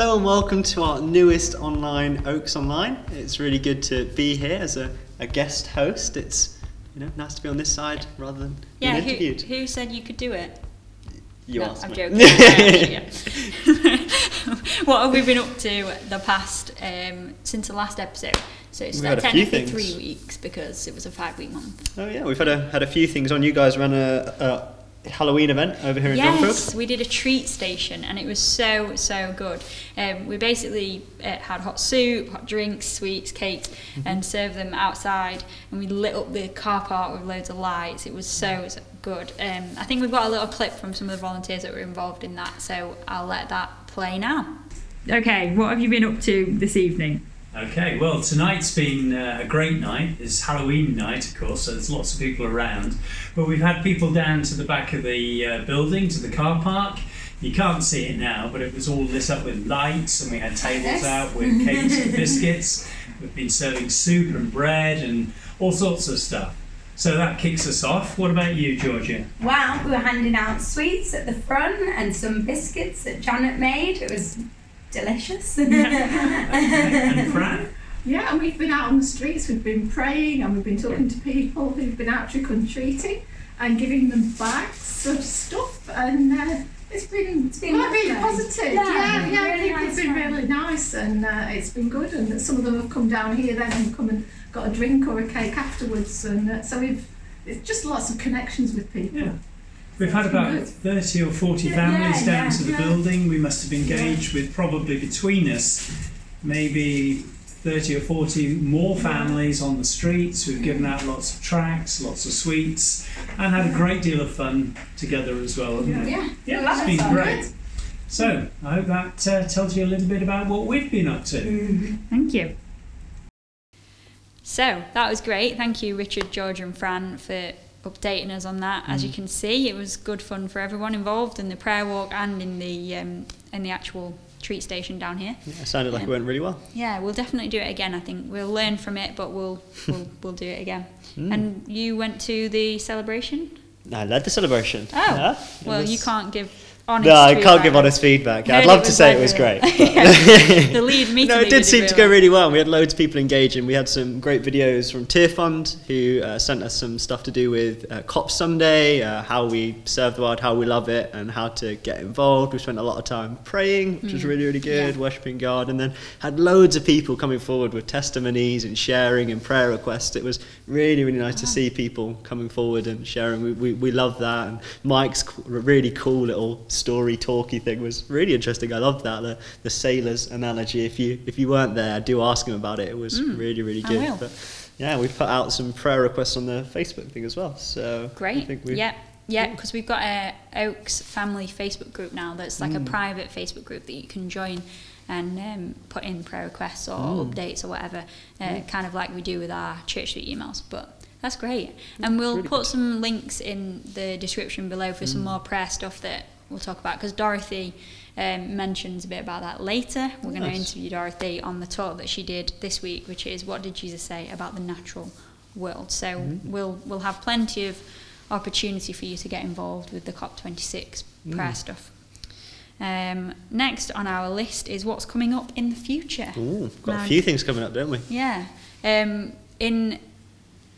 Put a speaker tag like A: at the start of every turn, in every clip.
A: Hello and welcome to our newest online Oaks Online. It's really good to be here as a, a guest host. It's you know nice to be on this side rather than
B: Yeah,
A: being
B: who,
A: interviewed.
B: who said you could do it?
A: you
B: no,
A: asked
B: I'm
A: me.
B: joking. What have we been up to the past um, since the last episode? So it's
A: We've had a few
B: technically three weeks because it was a five week month.
A: oh yeah, we've had a had a few things on. You guys ran a, a Halloween event over here in
B: Yes,
A: Dronfield.
B: we did a treat station and it was so so good. Um, we basically uh, had hot soup, hot drinks, sweets, cakes,
A: Mm-hmm.
B: and served them outside. And we lit up the car park with loads of lights. It was so, so good. Um, I think we've got a little clip from some of the volunteers that were involved in that, so I'll let that play now. Okay, what have you been up to this evening?
C: Okay, well, tonight's been uh, a great night. It's Halloween night, of course, so there's lots of people around. But we've had people down to the back of the uh, building, to the car park. You can't see it now, but it was all lit up with lights, and we had tables out with cakes and biscuits. We've been serving soup and bread and all sorts of stuff. So that kicks us off. What about you, Georgia?
D: Wow, we were handing out sweets at the front and some biscuits that Janet made. It was delicious.
C: Okay, and Fran?
E: Yeah, and we've been out on the streets, we've been praying, and we've been talking to people who've been out trick or treating and giving them bags of stuff, and uh, it's been, it's
D: been
E: been really positive.
D: Yeah,
E: Yeah, yeah,
D: really
E: people
D: nice
E: have been
D: time.
E: really nice, and uh, it's been good. And some of them have come down here then and come and got a drink or a cake afterwards, and uh, so we've it's just lots of connections with people.
C: Yeah. We've had about 30 or 40 families
D: yeah,
C: down
D: yeah,
C: to the
E: yeah.
C: building. We must have engaged with probably between us maybe 30 or 40 more families on the streets. We've given out lots of tracts, lots of sweets, and had a great deal of fun together as well. haven't
D: yeah,
C: Yeah,
D: love
C: it's
D: it.
C: been great. So, I hope that uh, tells you a little bit about what we've been up to.
B: Thank you. So that was great. Thank you, Richard, George, and Fran, for updating us on that. As you can see, it was good fun for everyone involved in the prayer walk and in the um, in the actual treat station down here.
A: Yeah, it sounded like it went really well.
B: Yeah, we'll definitely do it again. I think we'll learn from it, but we'll we'll, we'll do it again.
A: Mm.
B: And you went to the celebration.
A: I led the celebration.
B: Oh,
A: Yeah,
B: well,
A: was-
B: you can't give honest.
A: No, I can't give honest feedback.
B: Heard
A: I'd love to say it was great.
B: The lead meeting
A: no, it did seem to go
B: well.
A: really well. We had loads of people engaging. We had some great videos from Tearfund who uh, sent us some stuff to do with uh, COP Sunday, uh, how we serve the world, how we love it, and how to get involved. We spent a lot of time praying, which was really, really good,
B: Mm. Yeah.
A: worshipping God, and then had loads of people coming forward with testimonies and sharing and prayer requests. It was really, really nice to see people coming forward and sharing. We, we, we love that. And Mike's really cool little story talky thing was really interesting. I loved that the, the sailors analogy. If you if you weren't there, do ask him about it. It was
B: Mm,
A: really really
B: I
A: good. But yeah, we put out some prayer requests on the Facebook thing as well. So
B: Great.
A: we,
B: Yeah. Yeah, because we've got a Oaks family Facebook group now that's like a
A: Mm.
B: private Facebook group that you can join and um, put in prayer requests or
A: Mm.
B: updates or whatever, uh, kind of like we do with our church emails. But that's great. And we'll
A: really
B: put
A: good.
B: some links in the description below for
A: Mm.
B: some more prayer stuff that we'll talk about because Dorothy um, mentions a bit about that later. We're going to interview Dorothy on the talk that she did this week, which is what did Jesus say about the natural world. So
A: Mm-hmm.
B: we'll we'll have plenty of opportunity for you to get involved with the COP26 prayer
A: Mm.
B: stuff. Um, next on our list is what's coming up in the future.
A: Ooh, got
B: Now-
A: a few things coming up, don't we?
B: Yeah. Um, in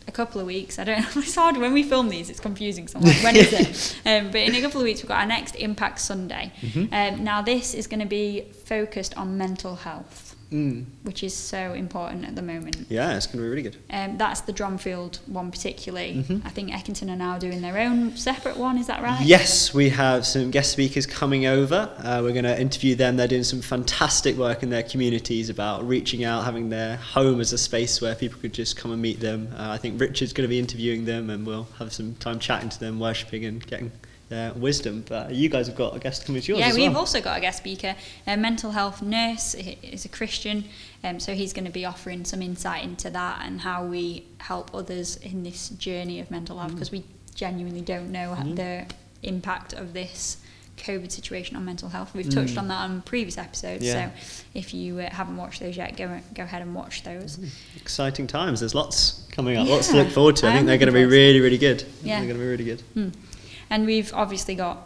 B: a couple of weeks, I don't it's hard when we film these, it's confusing. So like, when is it? Um, but in a couple of weeks, we've got our next Impact Sunday.
A: Mm-hmm.
B: Um, now, this is going to be focused on mental health,
A: Mm.
B: which is so important at the moment.
A: Yeah, it's going to be really good.
B: Um, that's the Dronfield one particularly.
A: Mhm.
B: I think Eckington are now doing their own separate one. Is that right?
A: Yes, we have some guest speakers coming over. Uh, we're going to interview them. They're doing some fantastic work in their communities about reaching out, having their home as a space where people could just come and meet them. Uh, I think Richard's going to be interviewing them, and we'll have some time chatting to them, worshipping and getting their wisdom. But you guys have got a guest coming to yours
B: yeah, we've
A: well.
B: also got a guest speaker, a mental health nurse. He is a Christian, um, so he's going to be offering some insight into that and how we help others in this journey of mental health because we genuinely don't know
A: Mm.
B: the impact of this COVID situation on mental health. We've touched
A: Mm.
B: on that on previous episodes,
A: Yeah.
B: so if you uh, haven't watched those yet, go go ahead and watch those.
A: Exciting times. There's lots coming up, lots to look forward to. I
B: I
A: think they're going to be really, really good.
B: Yeah.
A: They're going to be really good.
B: Hmm. And we've obviously got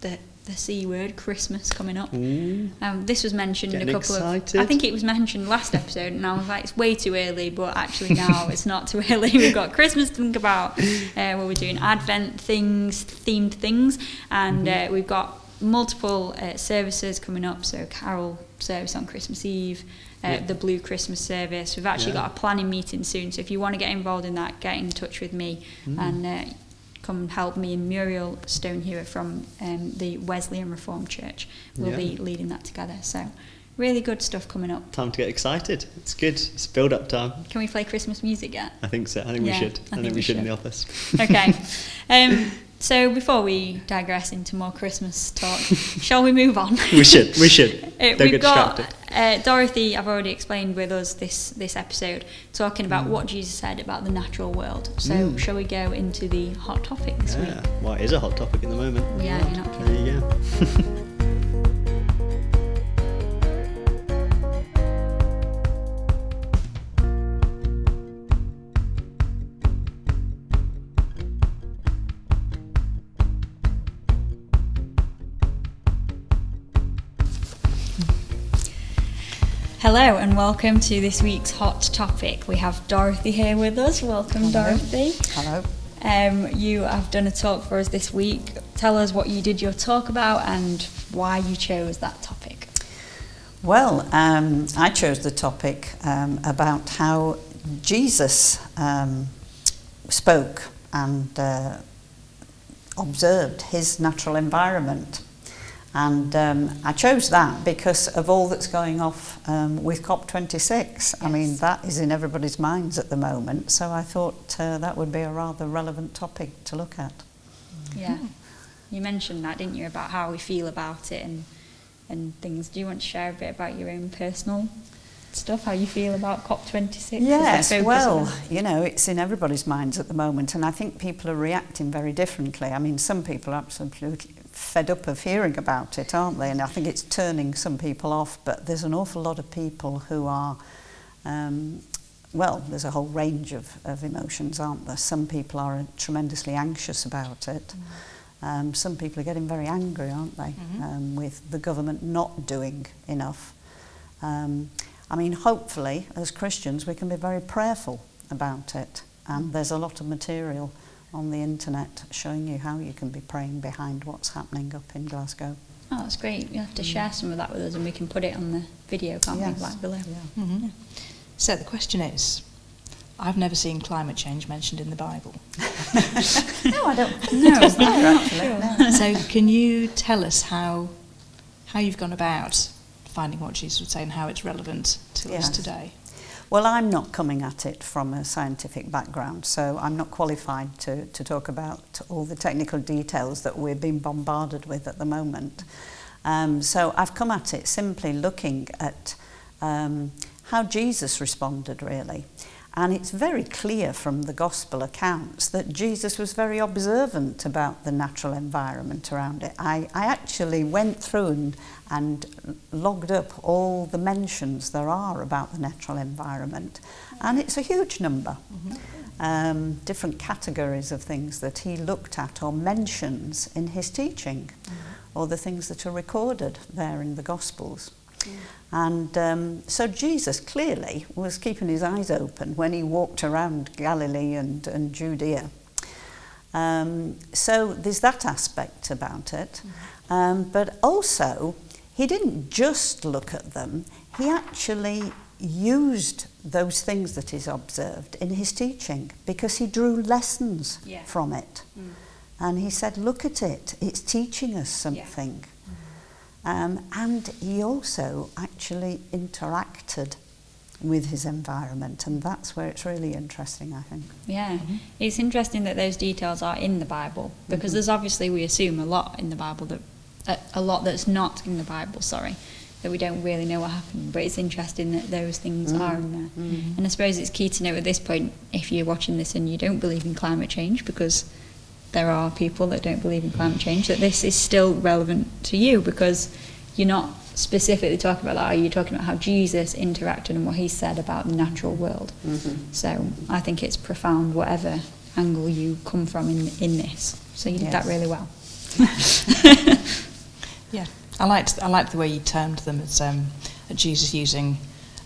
B: the the C word, Christmas, coming up. Um, this was mentioned
A: Getting
B: a couple
A: excited.
B: of. I think it was mentioned last episode, and I was like, it's way too early. But actually, now it's not too early. We've got Christmas to think about. Uh, we're doing Advent things, themed things, and
A: Mm-hmm.
B: uh, we've got multiple uh, services coming up. So carol service on Christmas Eve. Uh,
A: Yeah.
B: The Blue Christmas service. We've actually
A: Yeah.
B: got a planning meeting soon. So if you want to get involved in that, get in touch with me
A: Mm.
B: and uh, come help me and Muriel Stonehewer from um, the Wesleyan Reformed Church. We'll
A: Yeah.
B: be leading that together. So, really good stuff coming up.
A: Time to get excited. It's good. It's build up time.
B: Can we play Christmas music yet?
A: I think so. I think
B: Yeah,
A: we should. I, think, we should, in the office.
B: Okay. Um, so, before we digress into more Christmas talk, shall we move on?
A: we should. We should.
B: Uh,
A: Don't
B: we've
A: get
B: got
A: distracted.
B: uh, Dorothy. I've already explained with us this this episode, talking about what Jesus said about the natural world. So,
A: Mm.
B: shall we go into the hot topic this
A: Yeah. Well, it is a hot topic at the moment.
B: Yeah, you're not
A: There you go.
B: Hello and welcome to this week's hot topic. We have Dorothy here with us. Welcome, Dorothy.
F: Hello.
B: Um, you have done a talk for us this week. Tell us what you did your talk about and why you chose that topic.
F: Well, um, I chose the topic um, about how Jesus um, spoke and uh, observed his natural environment. And um, I chose that because of all that's going off um, with COP26. I mean, that is in everybody's minds at the moment. So I thought uh, that would be a rather relevant topic to look at.
B: Yeah. You mentioned that, didn't you, about how we feel about it and and things. Do you want to share a bit about your own personal stuff, how you feel about COP26? Is
F: Yes, well, you know, it's in everybody's minds at the moment, and I think people are reacting very differently. I mean, some people are absolutely fed up of hearing about it, aren't they? And I think it's turning some people off, but there's an awful lot of people who are, um, well, there's a whole range of, of emotions, aren't there? Some people are tremendously anxious about it. Um, some people are getting very angry, aren't they, um, with the government not doing enough. Um, I mean, hopefully, as Christians, we can be very prayerful about it. And there's a lot of material on the internet showing you how you can be praying behind what's happening up in Glasgow.
B: Oh, that's great. You have to share some of that with us and we can put it on the video, can't
F: Yes.
B: we, like below?
G: hmm So the question is, I've never seen climate change mentioned in the Bible.
F: no, I don't
B: No,
F: it is there, actually. no.
G: so can you tell us how how you've gone about finding what Jesus would say and how it's relevant to us today?
F: Well, I'm not coming at it from a scientific background, so I'm not qualified to, to talk about all the technical details that we're being bombarded with at the moment. Um, so I've come at it simply looking at um, how Jesus responded, really. And it's very clear from the gospel accounts that Jesus was very observant about the natural environment around it. I, I actually went through and, and logged up all the mentions there are about the natural environment, and it's a huge number. Um, different categories of things that he looked at or mentions in his teaching, or the things that are recorded there in the Gospels. And um, so Jesus clearly was keeping his eyes open when he walked around Galilee and, and Judea. Um, so there's that aspect about it. Um, but also, he didn't just look at them, he actually used those things that he's observed in his teaching because he drew lessons
B: Yeah.
F: from it. And he said, Look at it, it's teaching us something. Um, and he also actually interacted with his environment, and that's where it's really interesting, I think.
B: Yeah, mm-hmm. it's interesting that those details are in the Bible mm-hmm. because there's obviously we assume a lot in the Bible that a, a lot that's not in the Bible. Sorry, that we don't really know what happened. But it's interesting that those things mm-hmm. are in there. And I suppose it's key to know at this point if you're watching this and you don't believe in climate change because there are people that don't believe in climate change that this is still relevant to you because you're not specifically talking about that. Are you talking about how Jesus interacted and what he said about the natural world? So I think it's profound, whatever angle you come from in in this. So you did that really well.
G: Yeah, I liked I liked the way you termed them as um, Jesus using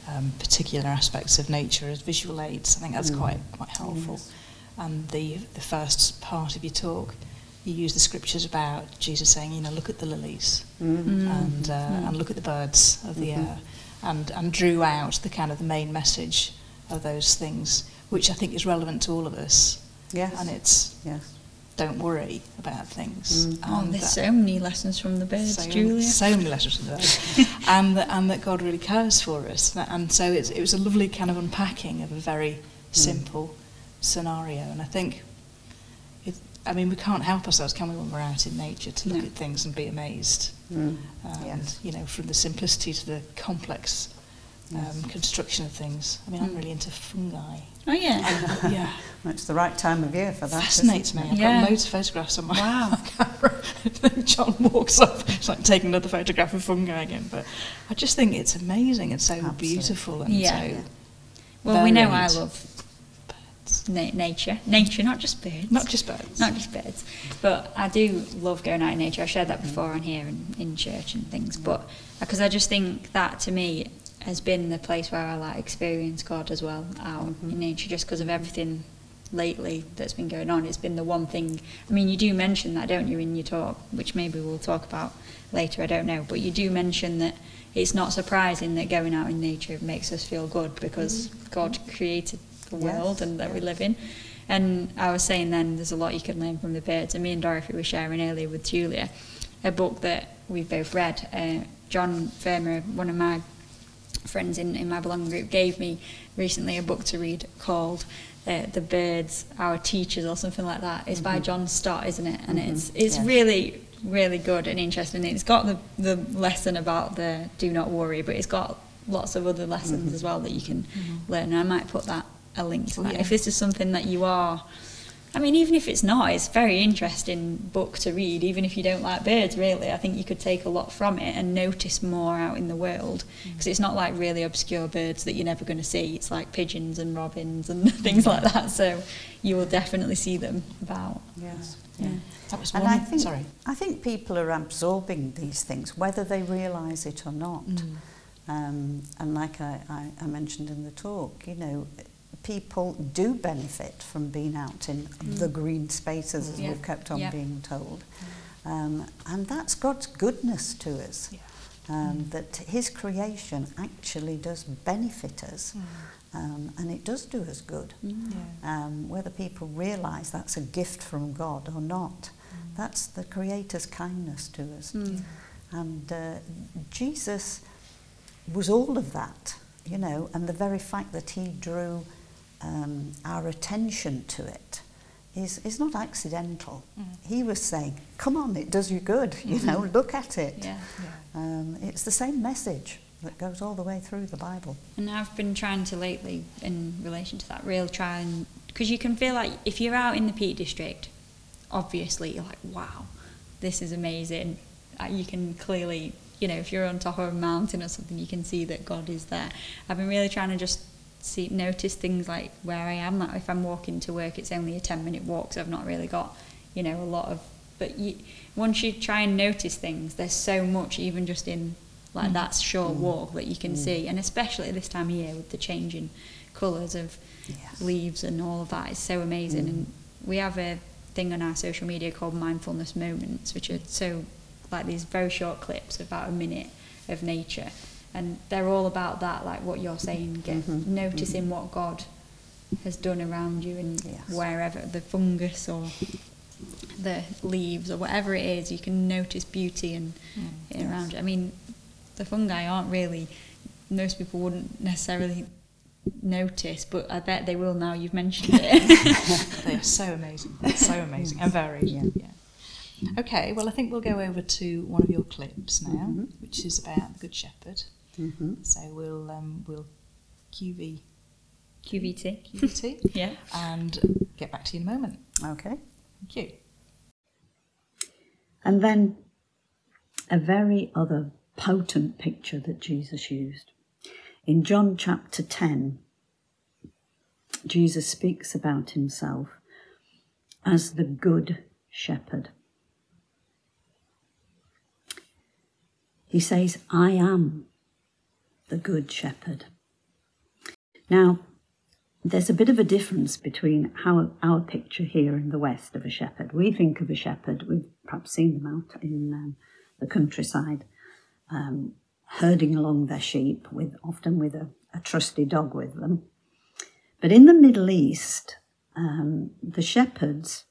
G: um, particular aspects of nature as visual aids. I think that's
F: Mm.
G: quite quite helpful. And the the first part of your talk, you use the scriptures about Jesus saying, you know, look at the lilies
F: Mm.
G: and uh, and look at the birds of the
F: Mhm.
G: air, and and drew out the kind of the main message of those things, which I think is relevant to all of us.
F: Yes.
G: And it's
F: yes.
G: don't worry about things.
F: Mm.
B: Oh,
G: And
B: there's
G: that-
B: so many lessons from the birds,
G: so,
B: Julia.
G: So many letters from the birds. and, that, and that God really cares for us. And so it's, it was a lovely kind of unpacking of a very simple scenario. And I think, it, I mean, we can't help ourselves, can we, when we're out in nature, to look
B: No.
G: at things and be amazed.
F: Mm.
G: And,
F: Yes.
G: you know, from the simplicity to the complex um, construction of things. I mean, I'm
B: Mm.
G: really into fungi.
B: Oh yeah.
G: Yeah,
F: Well, it's the right time of year for that.
G: fascinates me. I've
B: Yeah.
G: got loads of photographs on my
B: Wow.
G: camera. John walks up, it's like taking another photograph of fungi again. But I just think it's amazing and so
F: Absolutely.
G: beautiful and
B: Yeah.
G: so
F: Yeah.
B: Well, we know I love. Na- nature. Nature, not just birds.
G: Not just birds.
B: not just birds. But I do love going out in nature. I've shared that before on here and in church and things. But uh, because I just think that to me has been the place where I like experience God as well out mm-hmm. in nature, just because of everything lately that's been going on. It's been the one thing. I mean, you do mention that, don't you, in your talk, which maybe we'll talk about later. I don't know, but you do mention that it's not surprising that going out in nature makes us feel good because mm-hmm. God created the
F: Yes,
B: world and that we live in. And I was saying then there's a lot you can learn from the birds. And me and Dorothy were sharing earlier with Julia a book that we've both read. Uh, John Firmer, one of my friends in, in my belonging group, gave me recently a book to read called uh, The Birds, Our Teachers, or something like that. It's by John Stott, isn't it? And it's it's
F: yes.
B: really really good and interesting. It's got the the lesson about the do not worry, but it's got lots of other lessons as well that you can learn. And I might put that a link to
G: Oh,
B: that
G: yeah.
B: if this is something that you are. I mean, even if it's not, it's a very interesting book to read. Even if you don't like birds, really, I think you could take a lot from it and notice more out in the world. Because it's not like really obscure birds that you're never going to see. It's like pigeons and robins and things like that. So you will definitely see them about.
F: Yes.
B: Yeah.
G: That was
F: And. I think
G: Sorry.
F: I think people are absorbing these things, whether they realise it or not.
G: Mm.
F: Um, and like I, I, I mentioned in the talk, you know, people do benefit from being out in the green spaces, as
B: Yeah.
F: we've kept on
B: Yeah.
F: being told. Um, and that's God's goodness to us.
G: Yeah.
F: Um, that His creation actually does benefit us,
G: Mm.
F: um, and it does do us good.
B: Mm.
G: Yeah.
F: Um, whether people realise that's a gift from God or not, that's the Creator's kindness to us.
B: Mm.
F: And uh, Jesus was all of that, you know, and the very fact that he drew um, our attention to it is, is not accidental.
G: Mm.
F: He was saying, come on, it does you good, you know, look at it.
B: Yeah.
G: Yeah.
F: Um, it's the same message that goes all the way through the Bible.
B: And I've been trying to lately, in relation to that, real try and because you can feel like if you're out in the Peak District, obviously you're like, wow, this is amazing. Uh, You can clearly, you know, if you're on top of a mountain or something, you can see that God is there. I've been really trying to just see, notice things like where I am. Like if I'm walking to work, it's only a ten minute walk, so I've not really got, you know, a lot of. But you, once you try and notice things, there's so much, even just in like mm. that short mm. walk that you can mm. see, and especially this time of year with the changing colours of
F: Yes.
B: leaves and all of that is so amazing.
F: Mm.
B: And we have a thing on our social media called mindfulness moments, which are so like these very short clips, about a minute of nature, and they're all about that, like what you're saying, get
F: Mhm.
B: noticing what God has done around you and
F: Yes.
B: wherever the fungus or the leaves or whatever it is, you can notice beauty and
G: Mm.
B: around you. I mean, the fungi aren't really. Most people wouldn't necessarily notice, but I bet they will now. You've mentioned it.
G: They are so amazing. They're So amazing and varied.
F: Yeah.
G: Yeah. Okay, well, I think we'll go over to one of your clips now,
F: Mhm.
G: which is about the Good Shepherd.
F: Hmm
G: So we'll um, we'll QV
B: QVT.
G: QVT
B: Yeah.
G: and get back to you in a moment.
F: Okay.
G: Thank you.
H: And then a very other potent picture that Jesus used. In John chapter 10, Jesus speaks about himself as the good shepherd. He says, I am the good shepherd. Now, there's a bit of a difference between how our picture here in the West of a shepherd. We think of a shepherd, we've perhaps seen them out in um, the countryside, um, herding along their sheep, with often with a, a trusty dog with them. But in the Middle East, um, the shepherds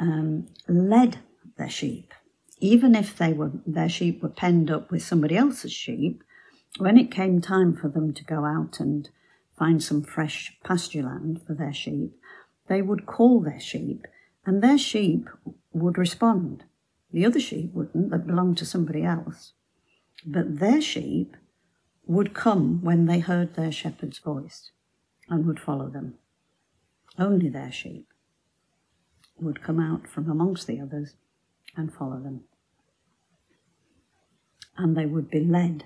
H: um, led their sheep, even if they were their sheep were penned up with somebody else's sheep. When it came time for them to go out and find some fresh pasture land for their sheep, they would call their sheep, and their sheep would respond. The other sheep wouldn't, that belonged to somebody else. But their sheep would come when they heard their shepherd's voice and would follow them. Only their sheep would come out from amongst the others and follow them. And they would be led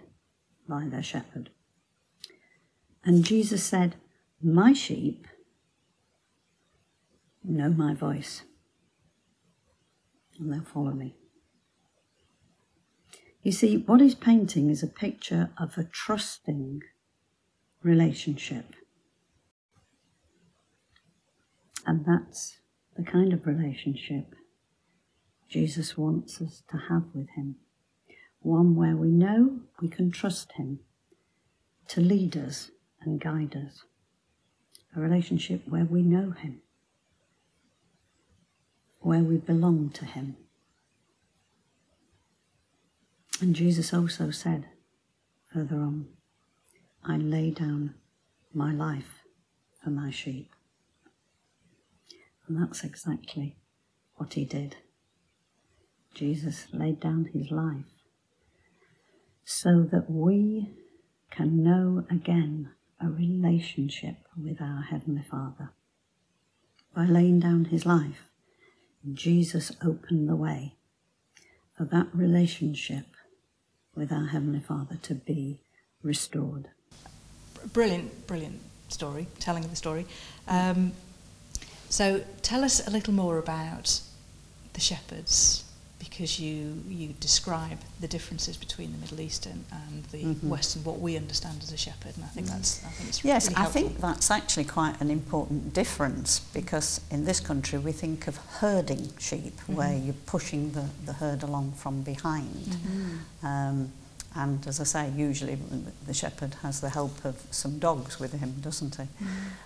H: by their shepherd. And Jesus said, My sheep know my voice, and they'll follow me. You see, what he's painting is a picture of a trusting relationship. And that's the kind of relationship Jesus wants us to have with him. One where we know we can trust him to lead us and guide us. A relationship where we know him, where we belong to him. And Jesus also said further on, I lay down my life for my sheep. And that's exactly what he did. Jesus laid down his life so that we can know again a relationship with our Heavenly Father. By laying down his life, Jesus opened the way for that relationship with our Heavenly Father to be restored.
G: Brilliant, brilliant story, telling of the story. Um, so tell us a little more about the shepherds, because you you describe the differences between the Middle East and, and the
F: mm-hmm.
G: West and what we understand as a shepherd and I think that's I think it's
F: yes
G: really
F: I
G: helpful.
F: think that's actually quite an important difference because in this country we think of herding sheep mm-hmm.
G: where
F: you're pushing the the herd along from behind
G: mm-hmm.
F: um, and as I say, usually the shepherd has the help of some dogs with him, doesn't he?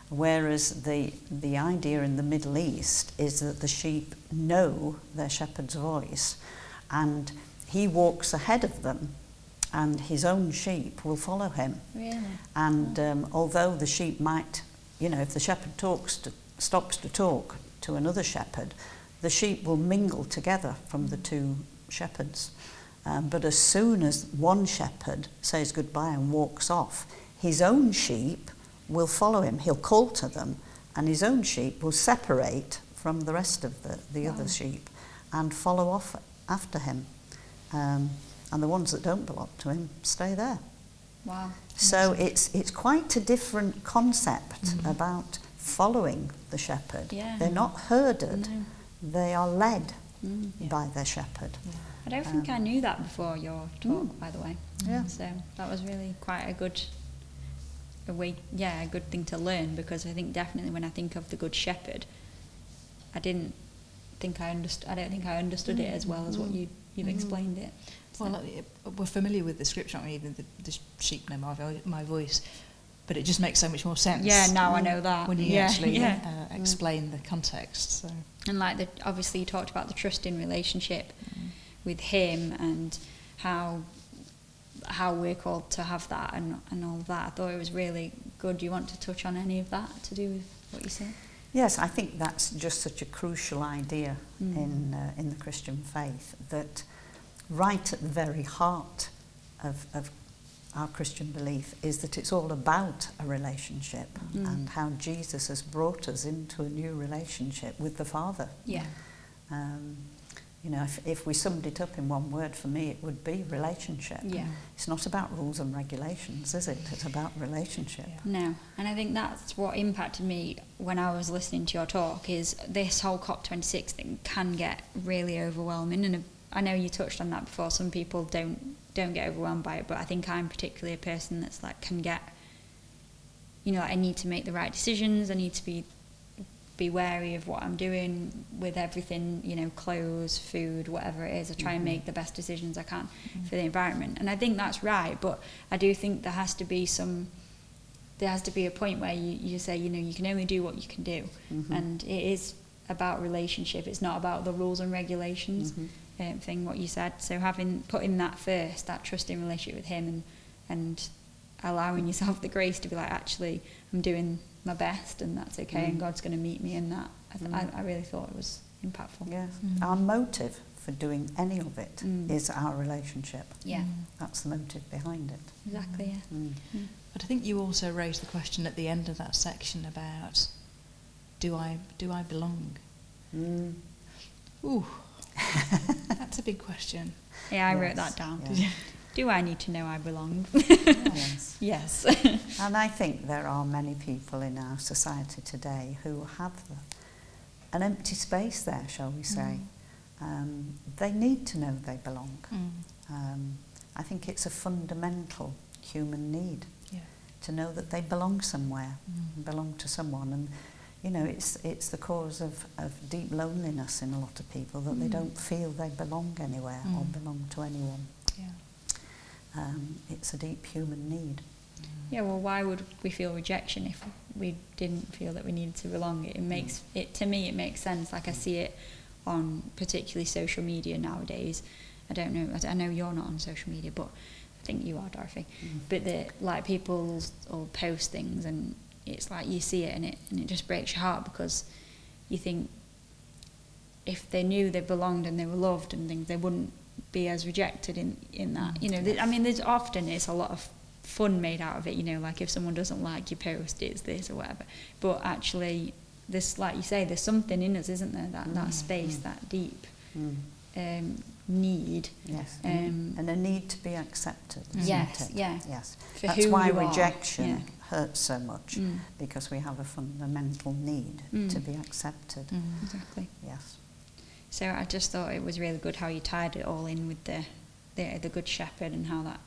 F: Whereas the, the idea in the Middle East is that the sheep know their shepherd's voice and he walks ahead of them and his own sheep will follow him.
B: Really?
F: And um, although the sheep might, you know, if the shepherd talks to, stops to talk to another shepherd, the sheep will mingle together from the two shepherds. Um, but as soon as one shepherd says goodbye and walks off, his own sheep will follow him. He'll call to them, and his own sheep will separate from the rest of the, the other sheep and follow off after him. Um, and the ones that don't belong to him stay there.
B: Wow.
F: So it's it's quite a different concept about following the shepherd.
B: Yeah.
F: They're not herded;
B: No.
F: they are led
B: Mm.
G: Yeah.
F: by their shepherd.
B: I don't think I um, knew that before your talk, mm. by the way.
F: Yeah.
B: So that was really quite a good, a way, yeah, a good thing to learn because I think definitely when I think of the Good Shepherd, I didn't think I understood. I don't think I understood it as mm. well as what mm. you you've explained it. So-
G: Well, uh, we're familiar with the scripture, aren't we? Even the, the sheep know my, vo- my voice, but it just makes so much more sense.
B: yeah, now I know that.
G: when you
B: yeah,
G: actually
B: yeah.
G: uh, explain the context. So
B: and like the obviously you talked about the trusting relationship with him and how how we're called to have that and and all that. I thought it was really good. Do you want to touch on any of that to do with what you said?
F: Yes, I think that's just such a crucial idea
B: Mm.
F: in uh, in the Christian faith that right at the very heart of, of our Christian belief is that it's all about a relationship
B: Mm.
F: and how Jesus has brought us into a new relationship with the Father.
B: Yeah.
F: Um, you know, if, if we summed it up in one word, for me, it would be relationship.
B: Yeah.
F: It's not about rules and regulations, is it? It's about relationship.
B: No, and I think that's what impacted me when I was listening to your talk. Is this whole COP26 thing can get really overwhelming, and I know you touched on that before. Some people don't don't get overwhelmed by it. But I think I'm particularly a person that's like can get, you know, I need to make the right decisions. I need to be be wary of what I'm doing with everything, you know, clothes, food, whatever it is. I try and mm-hmm. make the best decisions I can mm-hmm. for the environment. And I think that's right, but I do think there has to be some there has to be a point where you, you say, you know, you can only do what you can do. Mm-hmm. And it is about relationship. It's not about the rules and regulations um, thing, what you said. So having putting that first, that trusting relationship with him and and allowing yourself the grace to be like, actually, I'm doing my best and that's okay and God's going to meet me in that. I, th- I, I really thought it was impactful.
I: Yes. Our motive for doing any of it
B: Mm.
I: is our relationship.
B: Yeah,
I: That's the motive behind it.
B: exactly, yeah.
I: Mm.
G: But I think you also raised the question at the end of that section about do I do I belong?
I: Mm.
G: Ooh, that's a big question.
B: Yeah, I
I: Yes,
B: wrote that down.
I: yeah.
B: Do I need to know I belong?
I: yes.
B: yes.
I: And I think there are many people in our society today who have an empty space there, shall we say. Um, they need to know they belong. Um, I think it's a fundamental human need
G: Yeah.
I: to know that they belong somewhere, belong to someone. And, you know, it's, it's the cause of, of deep loneliness in a lot of people that they don't feel they belong anywhere or
G: Mm.
I: belong to anyone.
G: Yeah.
I: Um, it's a deep human need.
B: Yeah, well, why would we feel rejection if we didn't feel that we needed to belong? It makes it to me. It makes sense. Like I see it on particularly social media nowadays. I don't know. I know you're not on social media, but I think you are, Dorothy. But the like people will post things, and it's like you see it, and it and it just breaks your heart because you think if they knew they belonged and they were loved and things, they wouldn't be as rejected in in that. You know, th- I mean, there's often it's a lot of fun made out of it. You know, like if someone doesn't like your post, it's this or whatever. But actually, this, like you say, there's something in us, isn't there? That that space, that deep
I: Mm.
B: um, need.
I: Yes,
B: Um,
I: and, and a need to be accepted. Isn't
B: Yes,
I: it?
B: yeah.
I: Yes,
B: For
I: that's
B: who
I: why
B: you are,
I: rejection
B: yeah.
I: hurts so much
B: Mm.
I: because we have a fundamental need
B: Mm.
I: to be accepted.
B: Exactly.
I: Yes.
B: So I just thought it was really good how you tied it all in with the the, the good shepherd and how that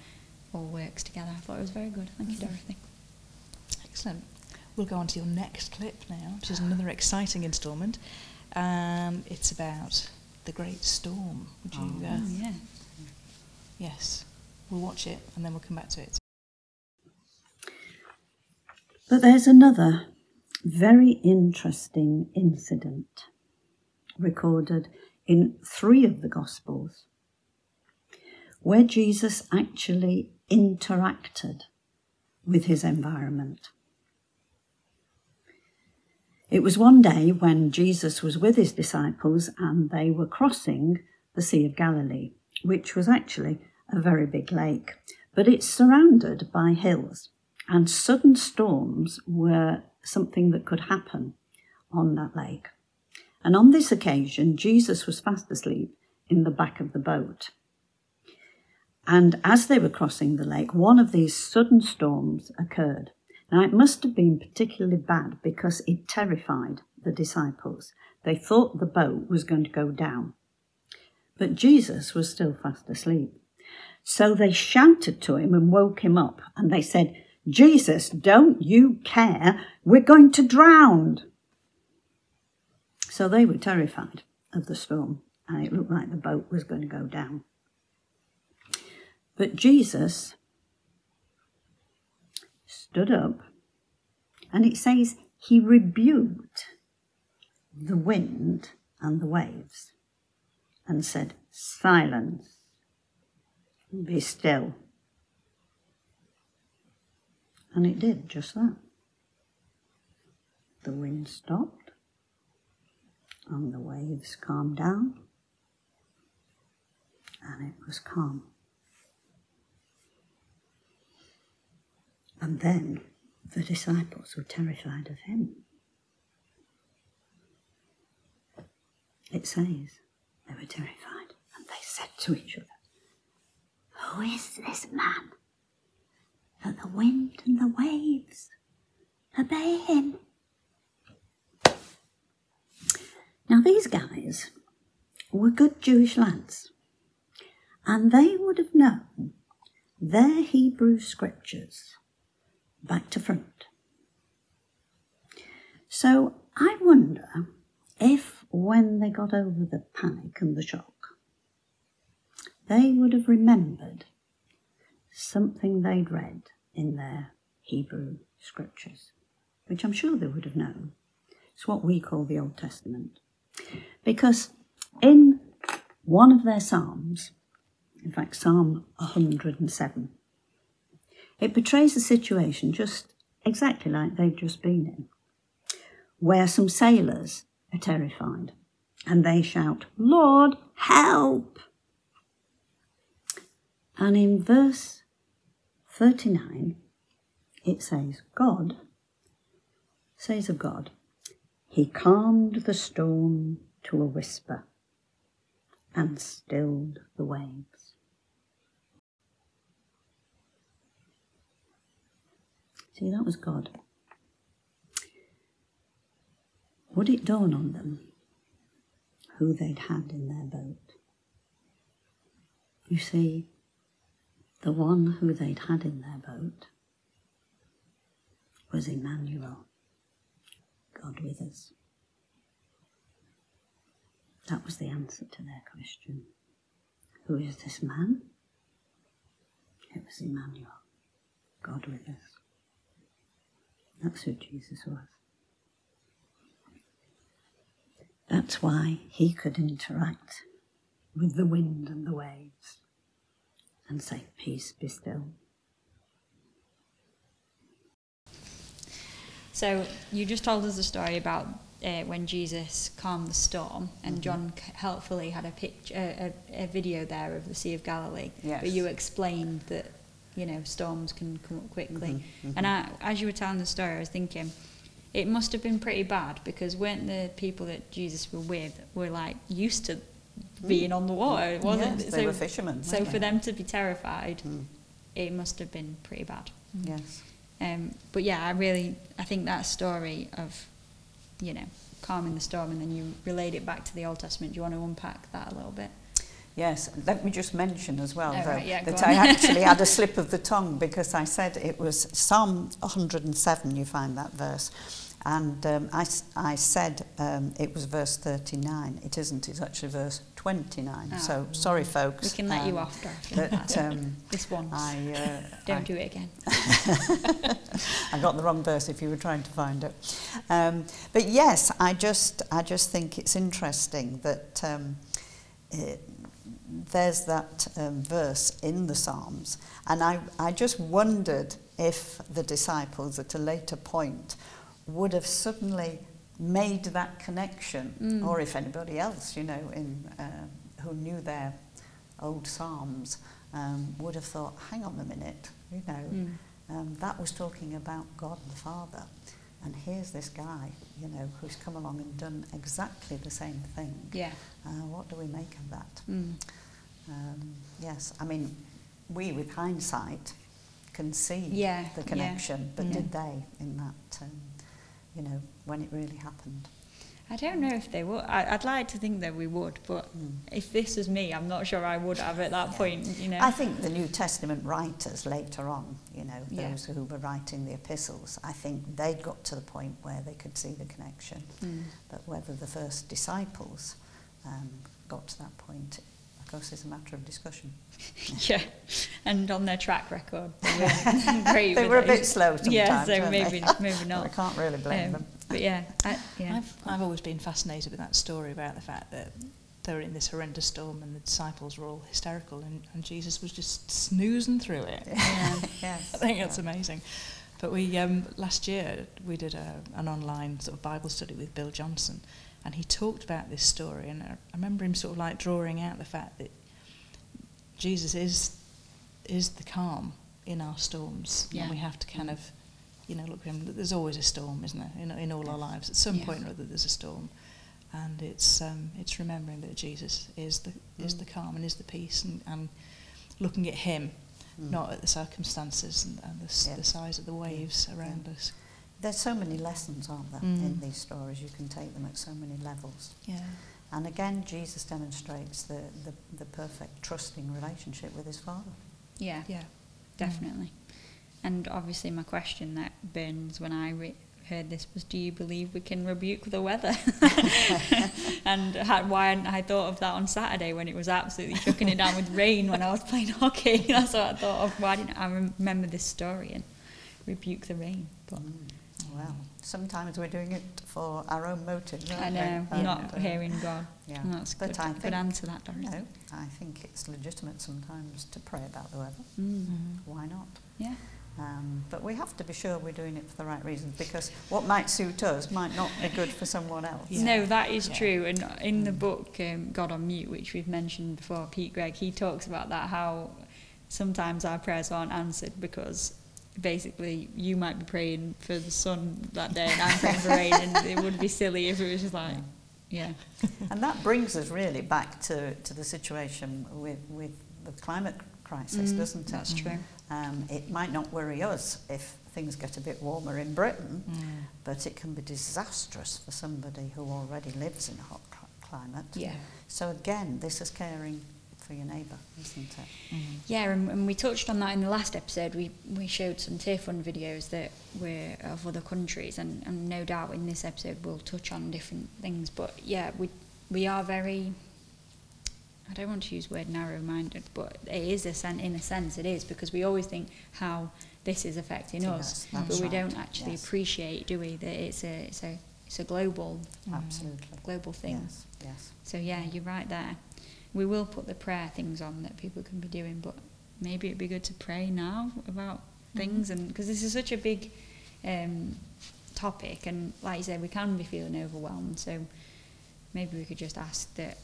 B: all works together. I thought it was very good. Thank you, Dorothy.
G: Excellent. We'll go on to your next clip now, which is another exciting instalment. Um, it's about the great storm. Would you?
I: Oh.
G: Uh,
B: Oh, yeah.
G: yes. We'll watch it and then we'll come back to it.
F: But there's another very interesting incident recorded in three of the Gospels where Jesus actually interacted with his environment. It was one day when Jesus was with his disciples and they were crossing the Sea of Galilee, which was actually a very big lake, but it's surrounded by hills, and sudden storms were something that could happen on that lake. And on this occasion, Jesus was fast asleep in the back of the boat. And as they were crossing the lake, one of these sudden storms occurred. Now, it must have been particularly bad because it terrified the disciples. They thought the boat was going to go down. But Jesus was still fast asleep. So they shouted to him and woke him up, and they said, Jesus, don't you care? We're going to drown. So they were terrified of the storm, and it looked like the boat was going to go down. But Jesus stood up, and it says he rebuked the wind and the waves and said, Silence, be still. And it did just that. The wind stopped, and the waves calmed down, and it was calm. And then the disciples were terrified of him. It says they were terrified, and they said to each other, Who is this man that the wind and the waves obey him? Now, these guys were good Jewish lads,
H: and they would have known their Hebrew scriptures back to front. So I wonder if, when they got over the panic and the shock, they would have remembered something they'd read in their Hebrew scriptures, which I'm sure they would have known. It's what we call the Old Testament. Because in one of their Psalms, in fact, Psalm 107, it portrays a situation just exactly like they've just been in, where some sailors are terrified and they shout, Lord, help! And in verse 39, it says, God says of God, He calmed the storm to a whisper and stilled the waves. See, that was God. Would it dawn on them who they'd had in their boat? You see, the one who they'd had in their boat was Emmanuel, God with us. That was the answer to their question. Who is this man? It was Emmanuel, God with us. That's who Jesus was. That's why he could interact with the wind and the waves and say, Peace be still.
B: So you just told us a story about uh, when Jesus calmed the storm, and John helpfully had a picture, a, a, a video there of the Sea of Galilee.
F: Yes.
B: But you explained that you know storms can come up quickly, and I, as you were telling the story, I was thinking. It must have been pretty bad because weren't the people that Jesus were with were like used to being on the water, wasn't
F: Yes,
B: it?
F: they were fishermen,
B: So for
F: they?
B: them to be terrified,
F: Mm.
B: it must have been pretty bad.
F: Yes.
B: Um, but yeah, I really, I think that story of, you know, calming the storm and then you relate it back to the Old Testament. Do you want to unpack that a little bit?
F: Yes, let me just mention as well
B: Oh,
F: though,
B: right, yeah,
F: that. I actually had a slip of the tongue because I said it was Psalm 107, you find that verse. And um, I, I said um, it was verse 39. It isn't, it's actually verse 29.
B: Oh.
F: So sorry, folks.
B: We can let you
F: um,
B: off, Dorothy.
F: But um,
B: this one.
F: I, uh,
B: Don't
F: I,
B: do it again.
F: I got the wrong verse if you were trying to find it. Um, but yes, I just, I just think it's interesting that um, it, there's that um, verse in the Psalms, and I, I just wondered if the disciples at a later point would have suddenly made that connection,
B: Mm.
F: or if anybody else, you know, in uh, who knew their old Psalms um, would have thought, hang on a minute, you know,
B: Mm.
F: um, that was talking about God the Father. And here's this guy, you know, who's come along and done exactly the same thing.
B: Yeah.
F: Uh, what do we make of that?
B: Mm.
F: Um, yes, I mean, we with hindsight can see
B: Yeah,
F: the
B: yeah.
F: connection, but
B: Mm.
F: did they in that, um, you know, when it really happened?
B: I don't know if they would. I, I'd like to think that we would, but if this was me, I'm not sure I would have at that point, you know.
F: I think the New Testament writers later on, you know,
B: Yeah.
F: those who were writing the epistles, I think they got to the point where they could see the connection.
B: Mm.
F: But whether the first disciples um, got to that point, course, is a matter of discussion.
B: Yeah, and on their track record, they weren't
F: They were a bit slow
B: Yeah,
F: sometimes,
B: so
F: weren't
B: maybe
F: they?
B: maybe
F: I can't really blame
B: Um,
F: them.
B: But yeah, I, yeah.
G: I've, I've always been fascinated with that story about the fact that they were in this horrendous storm and the disciples were all hysterical and, and Jesus was just snoozing through it.
B: Yeah.
F: yes.
G: I think that's amazing. But we um, last year we did a, an online sort of Bible study with Bill Johnson, and he talked about this story, and I, remember him sort of like drawing out the fact that Jesus is is the calm in our storms,
B: Yeah.
G: and we have to kind of, you know, look at him. There's always a storm, isn't there, in, in all our lives? At some
B: Yeah.
G: point or other, there's a storm, and it's um, it's remembering that Jesus is the is
F: Mm.
G: the calm and is the peace, and, and looking at Him
F: Mm.
G: not at the circumstances and, and the,
F: Yeah.
G: the size of the waves around us.
F: There's so many lessons, aren't there,
G: Mm.
F: in these stories? You can take them at so many levels.
G: Yeah.
F: And again, Jesus demonstrates the, the, the perfect trusting relationship with his Father.
B: Yeah,
G: Yeah.
B: definitely. And obviously, my question that burns when I re- heard this was, "Do you believe we can rebuke the weather?" and had, why hadn't I thought of that on Saturday when it was absolutely chucking it down with rain when I was playing hockey? That's what I thought of. Why didn't I remember this story and rebuke the rain? But
F: Well, sometimes we're doing it for our own motives.
B: I
F: aren't we?
B: know, not
F: uh,
B: hearing God.
F: Yeah.
B: And that's
F: But
B: good.
F: I
B: good
F: think-
B: answer that, Dorothy.
F: No, I think it's legitimate sometimes to pray about the weather.
B: Mm.
F: Why not?
B: Yeah.
F: Um, but we have to be sure we're doing it for the right reasons because what might suit us might not be good for someone else.
G: Yeah.
B: No, that is
G: Yeah.
B: true. And in the book um, God on Mute, which we've mentioned before, Pete Greig, he talks about that how sometimes our prayers aren't answered because basically you might be praying for the sun that day and I'm praying for rain, and it would be silly if it was just like, yeah,
F: And that brings us really back to, to the situation with, with the climate crisis,
B: Mm,
F: doesn't it?
B: that's true.
F: Um, it might not worry us if things get a bit warmer in Britain,
G: Mm.
F: but it can be disastrous for somebody who already lives in a hot climate.
B: Yeah.
F: So again, this is caring for your neighbour, isn't it? Mm.
B: Yeah, and, and we touched on that in the last episode. We we showed some Tearfund videos that were of other countries, and, and no doubt in this episode we'll touch on different things. But yeah, we we are very. I don't want to use the word narrow-minded, but it is a sen- in a sense it is because we always think how this is affecting
F: To
B: us,
F: us,
B: but we
F: right,
B: don't actually
F: yes.
B: appreciate, do we, that it's a it's a it's a global
F: Absolutely.
B: global thing.
F: Yes, yes.
B: So yeah, you're right there. We will put the prayer things on that people can be doing, but maybe it'd be good to pray now about mm-hmm. things, and because this is such a big um, topic, and like you said, we can be feeling overwhelmed. So maybe we could just ask that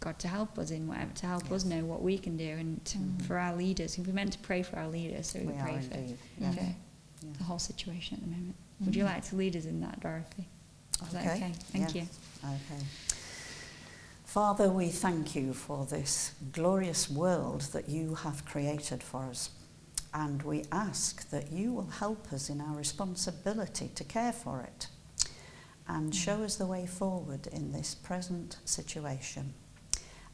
B: God to help us in whatever, to help us know what we can do, and to, mm-hmm. for our leaders. We're meant to pray for our leaders, so we,
F: We
B: pray for, for
F: yes.
B: the whole situation at the moment. Would you mm-hmm. like to lead us in that, Dorothy? Is that okay? Thank
F: yes.
B: you.
F: Okay. Father, we thank you for this glorious world that you have created for us. And we ask that you will help us in our responsibility to care for it and show us the way forward in this present situation.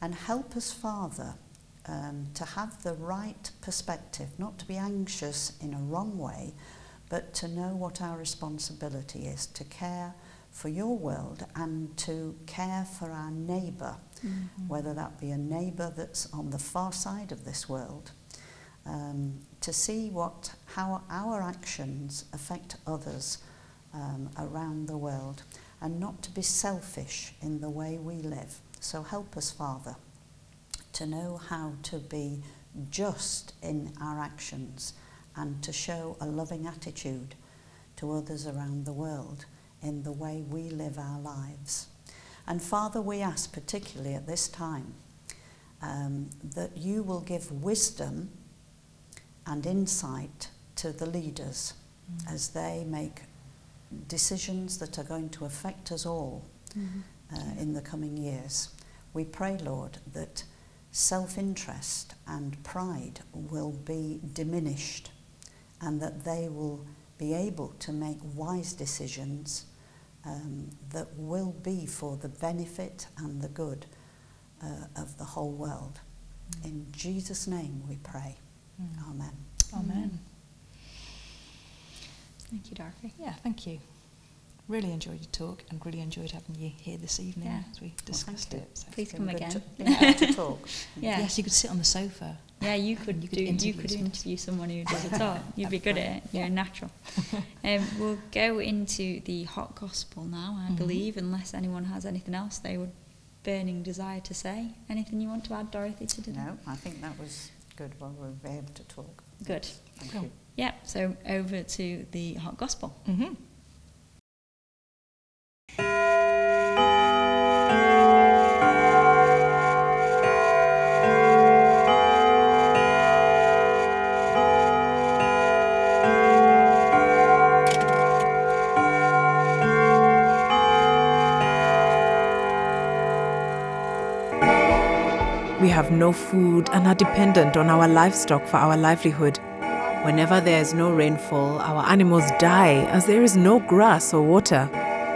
F: And help us, Father, um, to have the right perspective, not to be anxious in a wrong way, but to know what our responsibility is to care for your world and to care for our neighbour, whether that be a neighbour that's on the far side of this world, um, to see what how our actions affect others um, around the world, and not to be selfish in the way we live. So help us, Father, to know how to be just in our actions and to show a loving attitude to others around the world in the way we live our lives. And Father, we ask particularly at this time um, that you will give wisdom and insight to the leaders as they make decisions that are going to affect us all uh, in the coming years. We pray, Lord, that self interest and pride will be diminished and that they will be able to make wise decisions um, that will be for the benefit and the good uh, of the whole world. In Jesus' name we pray. Amen.
G: Amen.
B: Thank you, Dorothy.
G: Yeah, thank you. Really enjoyed your talk and really enjoyed having you here this evening
B: Yeah.
G: as we discussed
F: you.
G: it. So.
B: Please come
F: good
B: again.
F: To, been good to talk.
B: Yeah.
G: Yes, you could sit on the sofa.
B: Yeah, you could,
G: You could
B: do. You
G: interview
B: could
G: someone.
B: interview someone who does it all. You'd be good at it. You're a natural. Um, we'll go into the hot gospel now, I
G: Mhm.
B: believe, unless anyone has anything else they would burning desire to say. Anything you want to add, Dorothy, to today?
F: No, I think that was good while we were able to talk.
B: Good.
F: Thank
G: Cool.
F: you.
B: Yeah. So over to the hot gospel.
G: Mm-hmm.
J: We have no food and are dependent on our livestock for our livelihood. Whenever there is no rainfall, our animals die as there is no grass or water.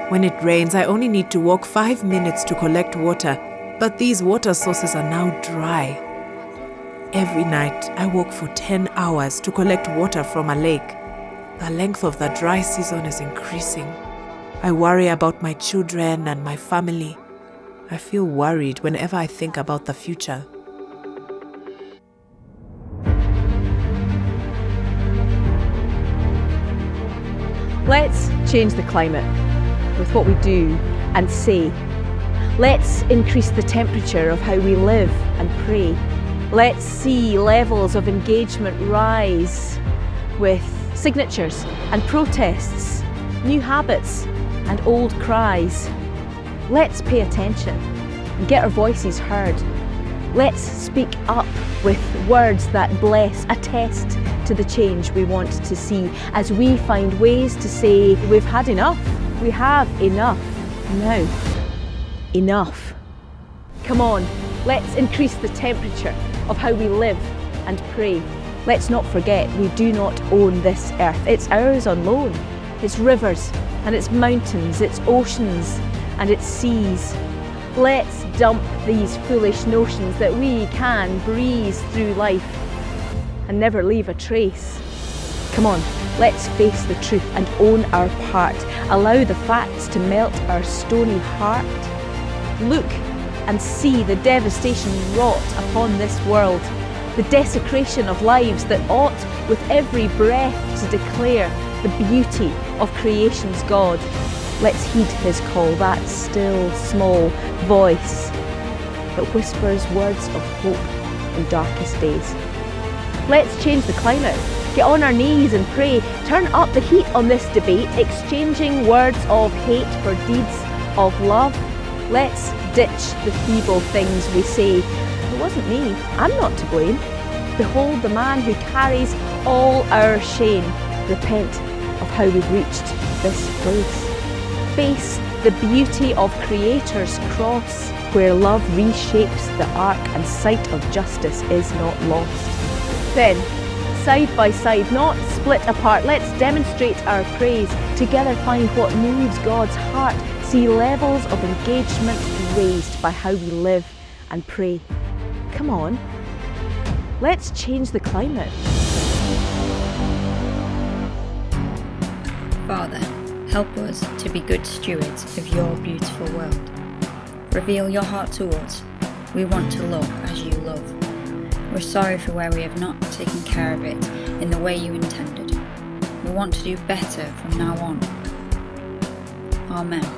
J: When it rains, I only need to walk five minutes to collect water, but these water sources are now dry. Every night, I walk for 10 hours to collect water from a lake. The length of the dry season is increasing. I worry about my children and my family. I feel worried whenever I think about the future.
K: Let's change the climate with what we do and say. Let's increase the temperature of how we live and pray. Let's see levels of engagement rise with signatures and protests, new habits and old cries. Let's pay attention and get our voices heard. Let's speak up with words that bless, attest to the change we want to see as we find ways to say, We've had enough. We have enough. Now, enough. Come on, let's increase the temperature of how we live and pray. Let's not forget we do not own this earth, it's ours on loan. It's rivers and it's mountains, it's oceans and it's seas. Let's dump these foolish notions that we can breeze through life and never leave a trace. Come on, let's face the truth and own our part. Allow the facts to melt our stony heart. Look and see the devastation wrought upon this world, the desecration of lives that ought with every breath to declare the beauty of creation's God. Let's heed his call, that still small voice that whispers words of hope in darkest days. Let's change the climate. Get on our knees and pray. Turn up the heat on this debate, exchanging words of hate for deeds of love. Let's ditch the feeble things we say. It wasn't me. I'm not to blame. Behold the man who carries all our shame. Repent of how we've reached this place. Face the beauty of Creator's cross, where love reshapes the arc and sight of justice is not lost. Then, side by side, not split apart, let's demonstrate our praise. Together find what moves God's heart. See levels of engagement raised by how we live and pray. Come on, let's change the climate.
L: Father, help us to be good stewards of your beautiful world. Reveal your heart to us. We want to love as you love. We're sorry for where we have not taken care of it in the way you intended. We want to do better from now on. Amen.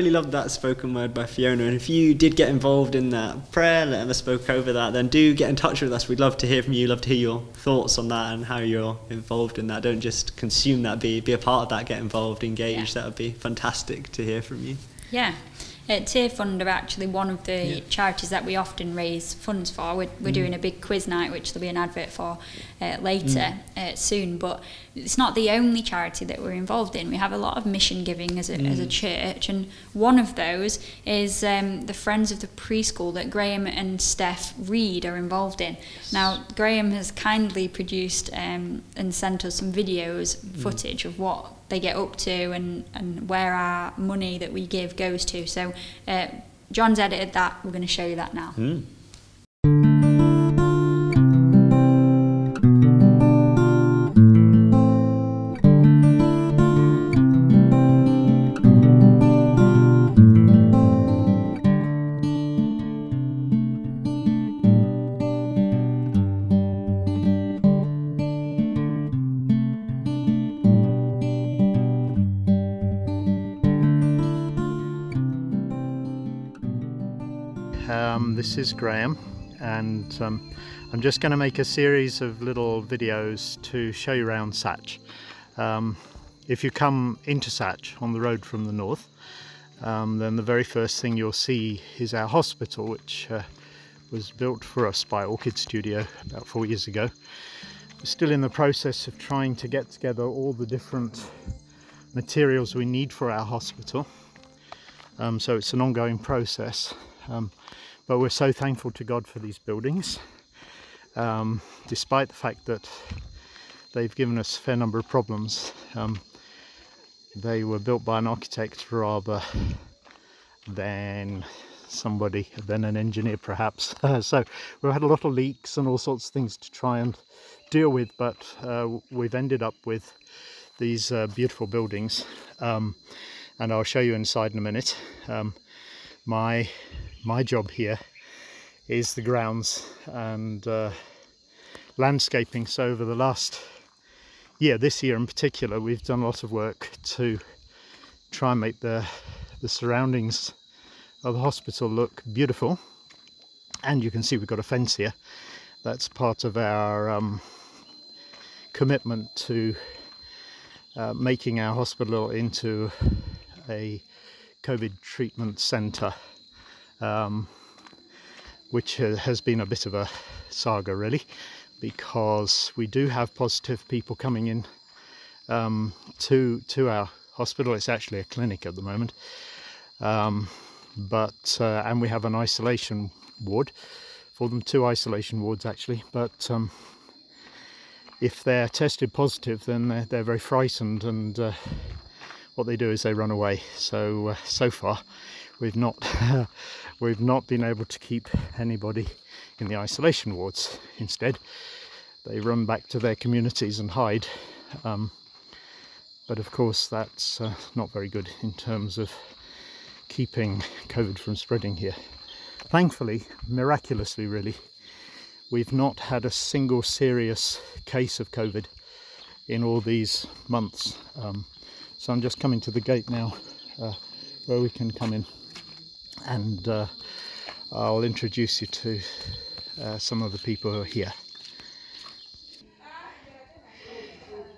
A: Really loved that spoken word by Fiona. And if you did get involved in that prayer and ever spoke over that, then do get in touch with us. We'd love to hear from you, love to hear your thoughts on that and how you're involved in that. Don't just consume that, be, be a part of that, get involved, engage. That would be fantastic to hear from you.
B: Yeah. Uh, Tearfund are actually one of the
A: Yeah.
B: charities that we often raise funds for. We're, we're
A: Mm.
B: doing a big quiz night, which there'll be an advert for uh, later
A: Mm.
B: uh, soon. But it's not the only charity that we're involved in. We have a lot of mission giving as a, as a
A: Mm.
B: church, and one of those is um, the Friends of the Preschool that Graham and Steph Reed are involved in. Now, Graham has kindly produced um, and sent us some videos,
A: Mm.
B: footage of what they get up to and, and where our money that we give goes to. So uh, John's edited that. We're going to show you that now.
A: Mm.
M: Um, this is Graham, and um, I'm just going to make a series of little videos to show you around Satch. Um, if you come into Satch on the road from the north, um, then the very first thing you'll see is our hospital, which uh, was built for us by Orkidstudio about four years ago. We're still in the process of trying to get together all the different materials we need for our hospital. Um, so it's an ongoing process. Um, but we're so thankful to God for these buildings, um, despite the fact that they've given us a fair number of problems. Um, they were built by an architect rather than somebody than an engineer perhaps. So we've had a lot of leaks and all sorts of things to try and deal with but uh, we've ended up with these uh, beautiful buildings. Um, and I'll show you inside in a minute. Um, my my job here is the grounds and uh, landscaping so over the last yeah, this year in particular, we've done a lot of work to try and make the the surroundings of the hospital look beautiful. And you can see we've got a fence here. That's part of our um, commitment to uh, making our hospital into a COVID treatment centre, um, which has been a bit of a saga really because we do have positive people coming in um, to to our hospital. It's actually a clinic at the moment, um, but uh, and we have an isolation ward for them, two isolation wards actually. But um, if they're tested positive, then they're, they're very frightened, and uh, what they do is they run away. So uh, so far, we've not we've not been able to keep anybody in the isolation wards. Instead, they run back to their communities and hide. Um, but of course, that's uh, not very good in terms of keeping COVID from spreading here. Thankfully, miraculously, really, we've not had a single serious case of COVID in all these months. Um, so I'm just coming to the gate now uh, where we can come in and uh, I'll introduce you to uh, some of the people who are here.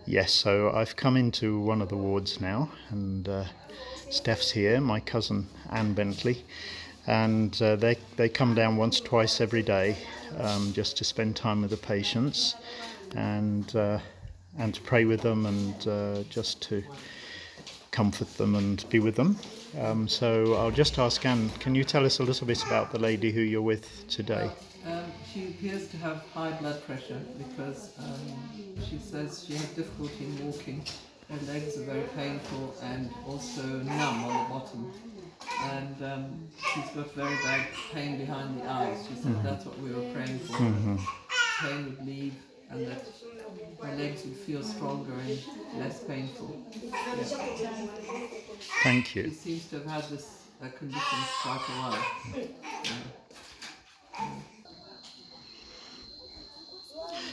M: Yes, so I've come into one of the wards now, and uh, Steph's here, my cousin Anne Bentley, and uh, they they come down once, twice every day, um, just to spend time with the patients, and uh, and to pray with them, and uh, just to comfort them and be with them. Um, so I'll just ask Anne, can you tell us a little bit about the lady who you're with today?
N: Um, she appears to have high blood pressure because um, she says she had difficulty in walking. Her legs are very painful and also numb on the bottom. And um, she's got very bad pain behind the eyes. She said mm-hmm. that's what we were praying for. Mm-hmm. Pain would leave and that her legs would feel stronger and less painful. Yeah.
M: Thank you.
N: She seems to have had this uh, condition quite a while. Yeah.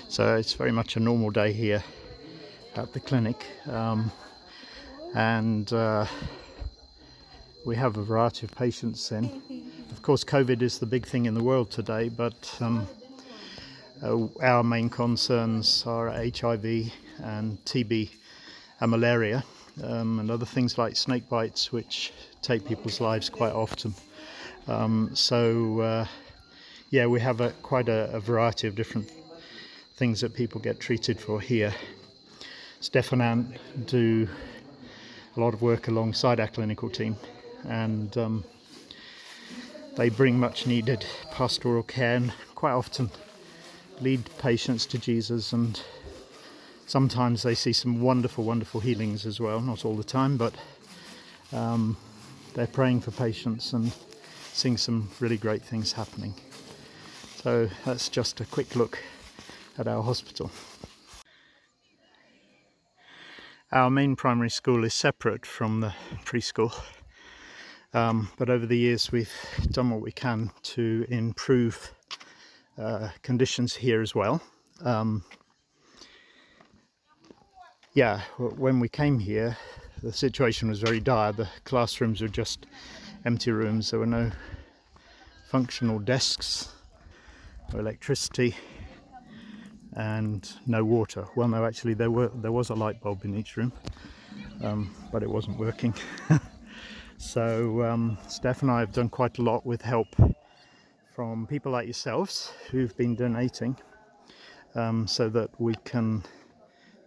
M: So it's very much a normal day here at the clinic, um, and uh, we have a variety of patients in. Of course, COVID is the big thing in the world today, but um, uh, our main concerns are HIV and TB and malaria, um, and other things like snake bites, which take people's lives quite often. Um, so, uh, yeah, we have a, quite a, a variety of different things that people get treated for here. Stefan and do a lot of work alongside our clinical team, and um, they bring much needed pastoral care and quite often lead patients to Jesus. And sometimes they see some wonderful, wonderful healings as well. Not all the time, but um, they're praying for patients and seeing some really great things happening. So that's just a quick look at our hospital. Our main primary school is separate from the preschool, um, but over the years we've done what we can to improve uh, conditions here as well. Um, yeah, when we came here, the situation was very dire. The classrooms were just empty rooms, there were no functional desks, no electricity, and no water. Well, no, actually, there were there was a light bulb in each room, um, but it wasn't working. so um, Steph and I have done quite a lot with help from people like yourselves who've been donating um, so that we can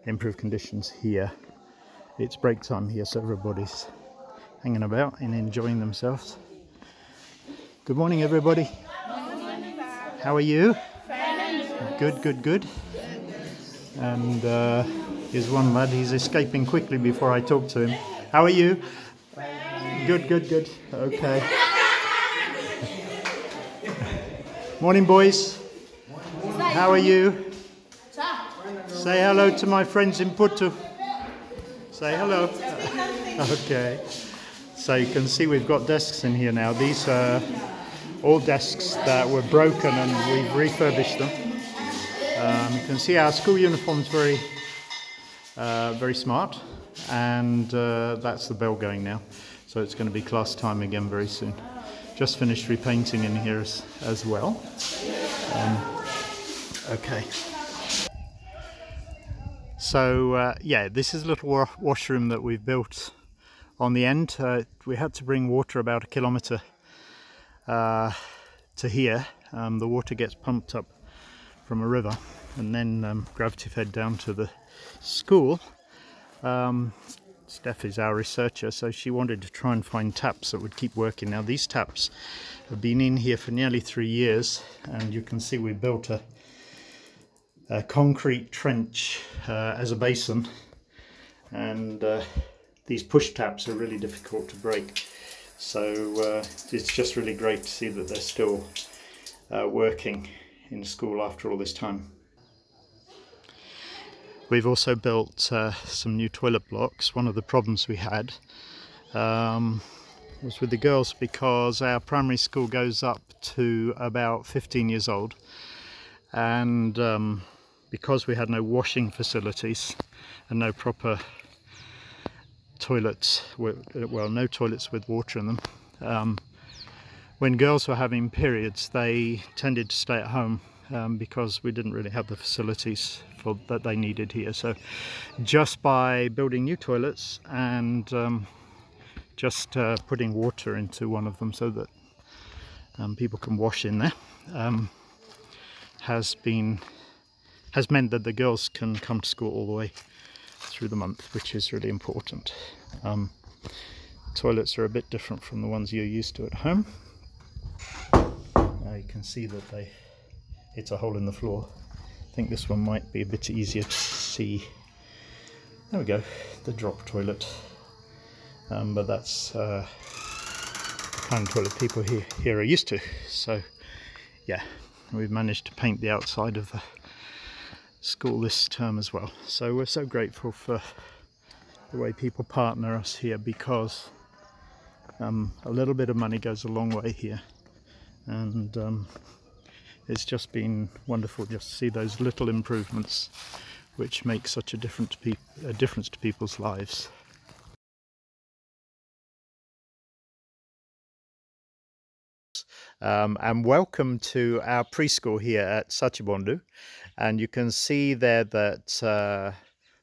M: improve conditions here. It's break time here, so everybody's hanging about and enjoying themselves. Good morning, everybody. How are you? Good, good, good. And uh, here's one lad, he's escaping quickly before I talk to him. How are you? Good, good, good. Okay. Morning, boys. How are you? Say hello to my friends in Putu. Say hello. okay. So you can see we've got desks in here now. These are all desks that were broken and we've refurbished them. Um, you can see our school uniform's very, uh, very smart, and uh, that's the bell going now. So it's going to be class time again very soon. Just finished repainting in here as, as well. Um, okay. So uh, yeah, this is a little wa- washroom that we've built on the end. Uh, we had to bring water about a kilometre uh, to here. Um, the water gets pumped up from a river and then um, gravity fed down to the school. Um, Steph is our researcher, so she wanted to try and find taps that would keep working. Now, these taps have been in here for nearly three years, and you can see we built a, a concrete trench uh, as a basin, and uh, these push taps are really difficult to break. So uh, it's just really great to see that they're still uh, working in school after all this time. We've also built uh, some new toilet blocks. One of the problems we had um, was with the girls because our primary school goes up to about 15 years old, and um, because we had no washing facilities and no proper toilets, well, no toilets with water in them. Um, when girls were having periods, they tended to stay at home um, because we didn't really have the facilities for, that they needed here. So, just by building new toilets and um, just uh, putting water into one of them so that um, people can wash in there um, has been has meant that the girls can come to school all the way through the month, which is really important. Um, toilets are a bit different from the ones you're used to at home. Now you can see that they it's a hole in the floor. I think this one might be a bit easier to see. There we go, the drop toilet. Um, but that's uh, the kind of toilet people here, here are used to. So, yeah, we've managed to paint the outside of the school this term as well. So we're so grateful for the way people partner us here because um, a little bit of money goes a long way here, and um, it's just been wonderful just to see those little improvements which make such a, different a difference to people's lives. Um, and welcome to our preschool here at Sachibondu. And you can see there that uh,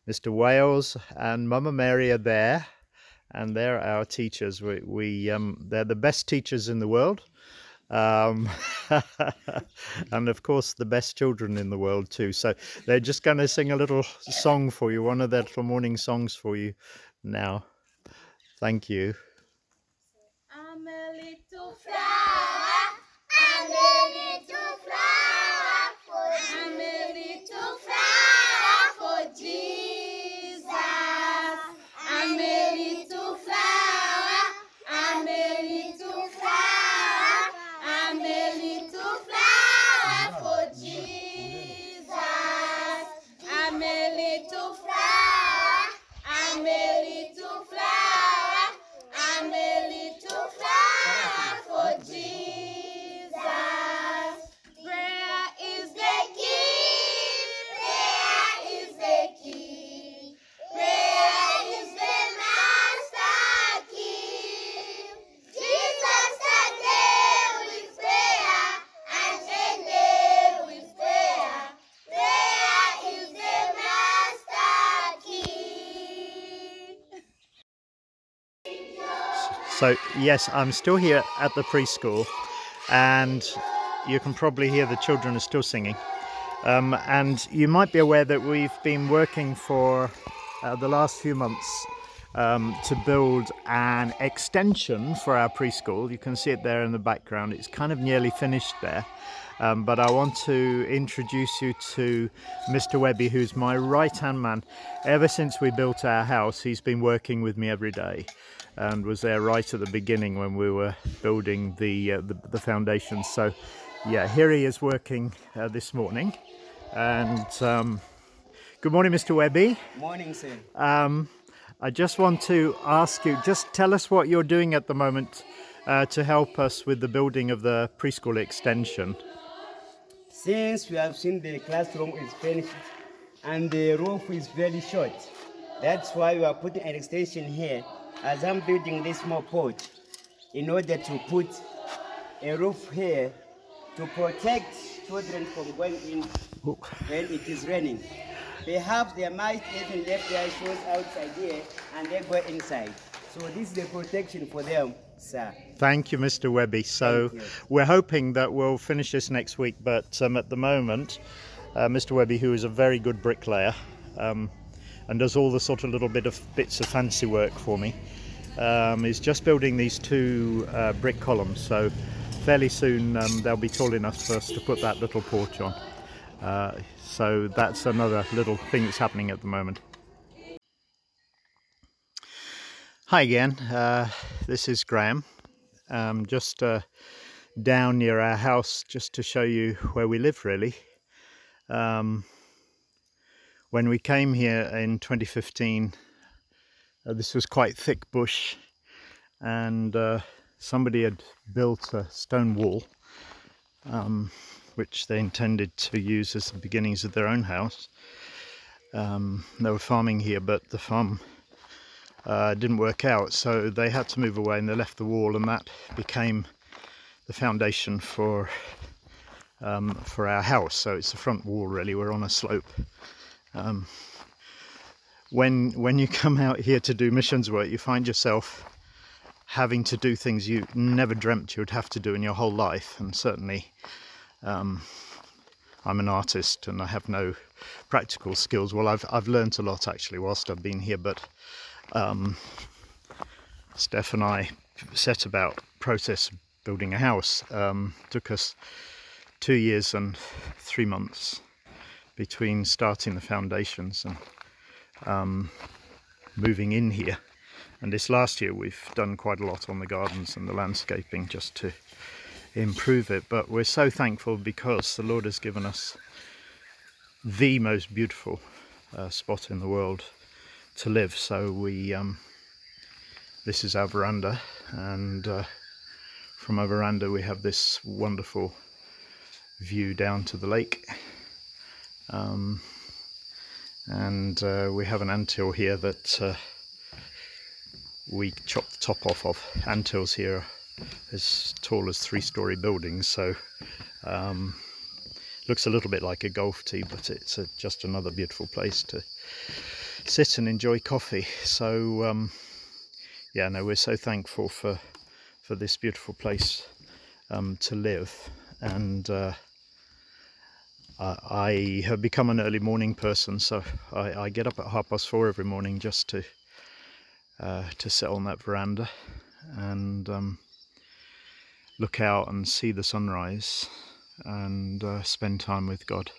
M: Mr. Wales and Mama Mary are there, and they're our teachers. We, we um, they're the best teachers in the world, um, and of course the best children in the world too. So they're just going to sing a little song for you, one of their little morning songs for you now. Thank you. So, yes, I'm still here at the preschool, and you can probably hear the children are still singing. Um, and you might be aware that we've been working for uh, the last few months um, to build an extension for our preschool. You can see it there in the background. It's kind of nearly finished there. Um, but I want to introduce you to Mr. Webby, who's my right hand man. Ever since we built our house, he's been working with me every day and was there right at the beginning when we were building the, uh, the, the foundations. So, yeah, here he is working uh, this morning. And um, good morning, Mr. Webby.
O: Morning, sir.
M: Um, I just want to ask you, just tell us what you're doing at the moment uh, to help us with the building of the preschool extension.
O: Since we have seen the classroom is finished and the roof is very short, that's why we are putting an extension here as I'm building this small porch in order to put a roof here to protect children from going in when it is raining. Perhaps they might even left their shoes outside here and they go inside. So this is the protection for them, sir.
M: Thank you, Mr. Webby. So we're hoping that we'll finish this next week, but um, at the moment, uh, Mr. Webby, who is a very good bricklayer um, and does all the sort of little bit of bits of fancy work for me, um, is just building these two uh, brick columns. So fairly soon um, they'll be tall enough for us to put that little porch on. Uh, so that's another little thing that's happening at the moment. Hi again, uh, this is Graham. Um, just uh, down near our house, just to show you where we live, really. Um, when we came here in 2015, uh, this was quite thick bush, and uh, somebody had built a stone wall, um, which they intended to use as the beginnings of their own house. Um, they were farming here, but the farm uh, didn't work out, so they had to move away and they left the wall, and that became the foundation for um, for our house. So it's the front wall, really. We're on a slope. Um, when when you come out here to do missions work, you find yourself having to do things you never dreamt you would have to do in your whole life, and certainly. Um, I'm an artist and I have no practical skills. Well, I've I've learnt a lot actually whilst I've been here, but um, Steph and I set about process building a house. Um, took us two years and three months between starting the foundations and um, moving in here. And this last year we've done quite a lot on the gardens and the landscaping just to improve it. But we're so thankful because the Lord has given us the most beautiful uh, spot in the world to live. So we, um, this is our veranda, and uh, from our veranda we have this wonderful view down to the lake. Um, and uh, we have an anthill here that uh, we chop the top off of. Anthills here as tall as three-story buildings, so um, looks a little bit like a golf tee, but it's a, just another beautiful place to sit and enjoy coffee. So um, yeah, no, we're so thankful for for this beautiful place um, to live, and uh, I, have become an early morning person, so I, I get up at half past four every morning just to uh, to sit on that veranda and um, look out and see the sunrise and uh, spend time with God.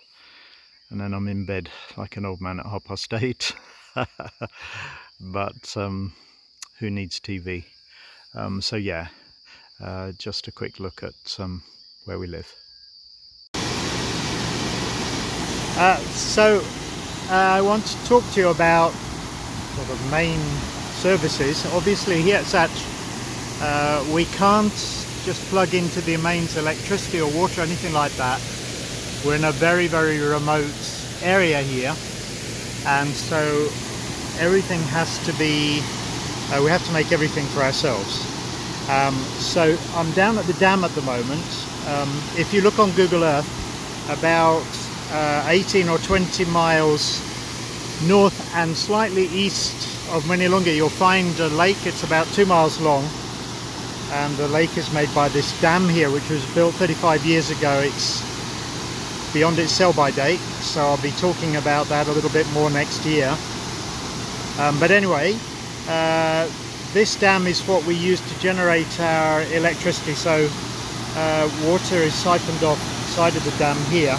M: And then I'm in bed like an old man at half past eight. but um, who needs TV? Um, so yeah, uh, just a quick look at um, where we live. Uh, so uh, I want to talk to you about sort of main services. Obviously here at Satch uh, we can't just plug into the mains electricity or water anything like that. We're in a very very remote area here. And so everything has to be uh, we have to make everything for ourselves. Um, so I'm down at the dam at the moment. Um, if you look on Google Earth about uh, 18 or 20 miles north and slightly east of Mwinilunga you'll find a lake. It's about two miles long and the lake is made by this dam here which was built 35 years ago. It's beyond its sell-by date so I'll be talking about that a little bit more next year. Um, but anyway, uh, this dam is what we use to generate our electricity so uh, water is siphoned off the side of the dam here,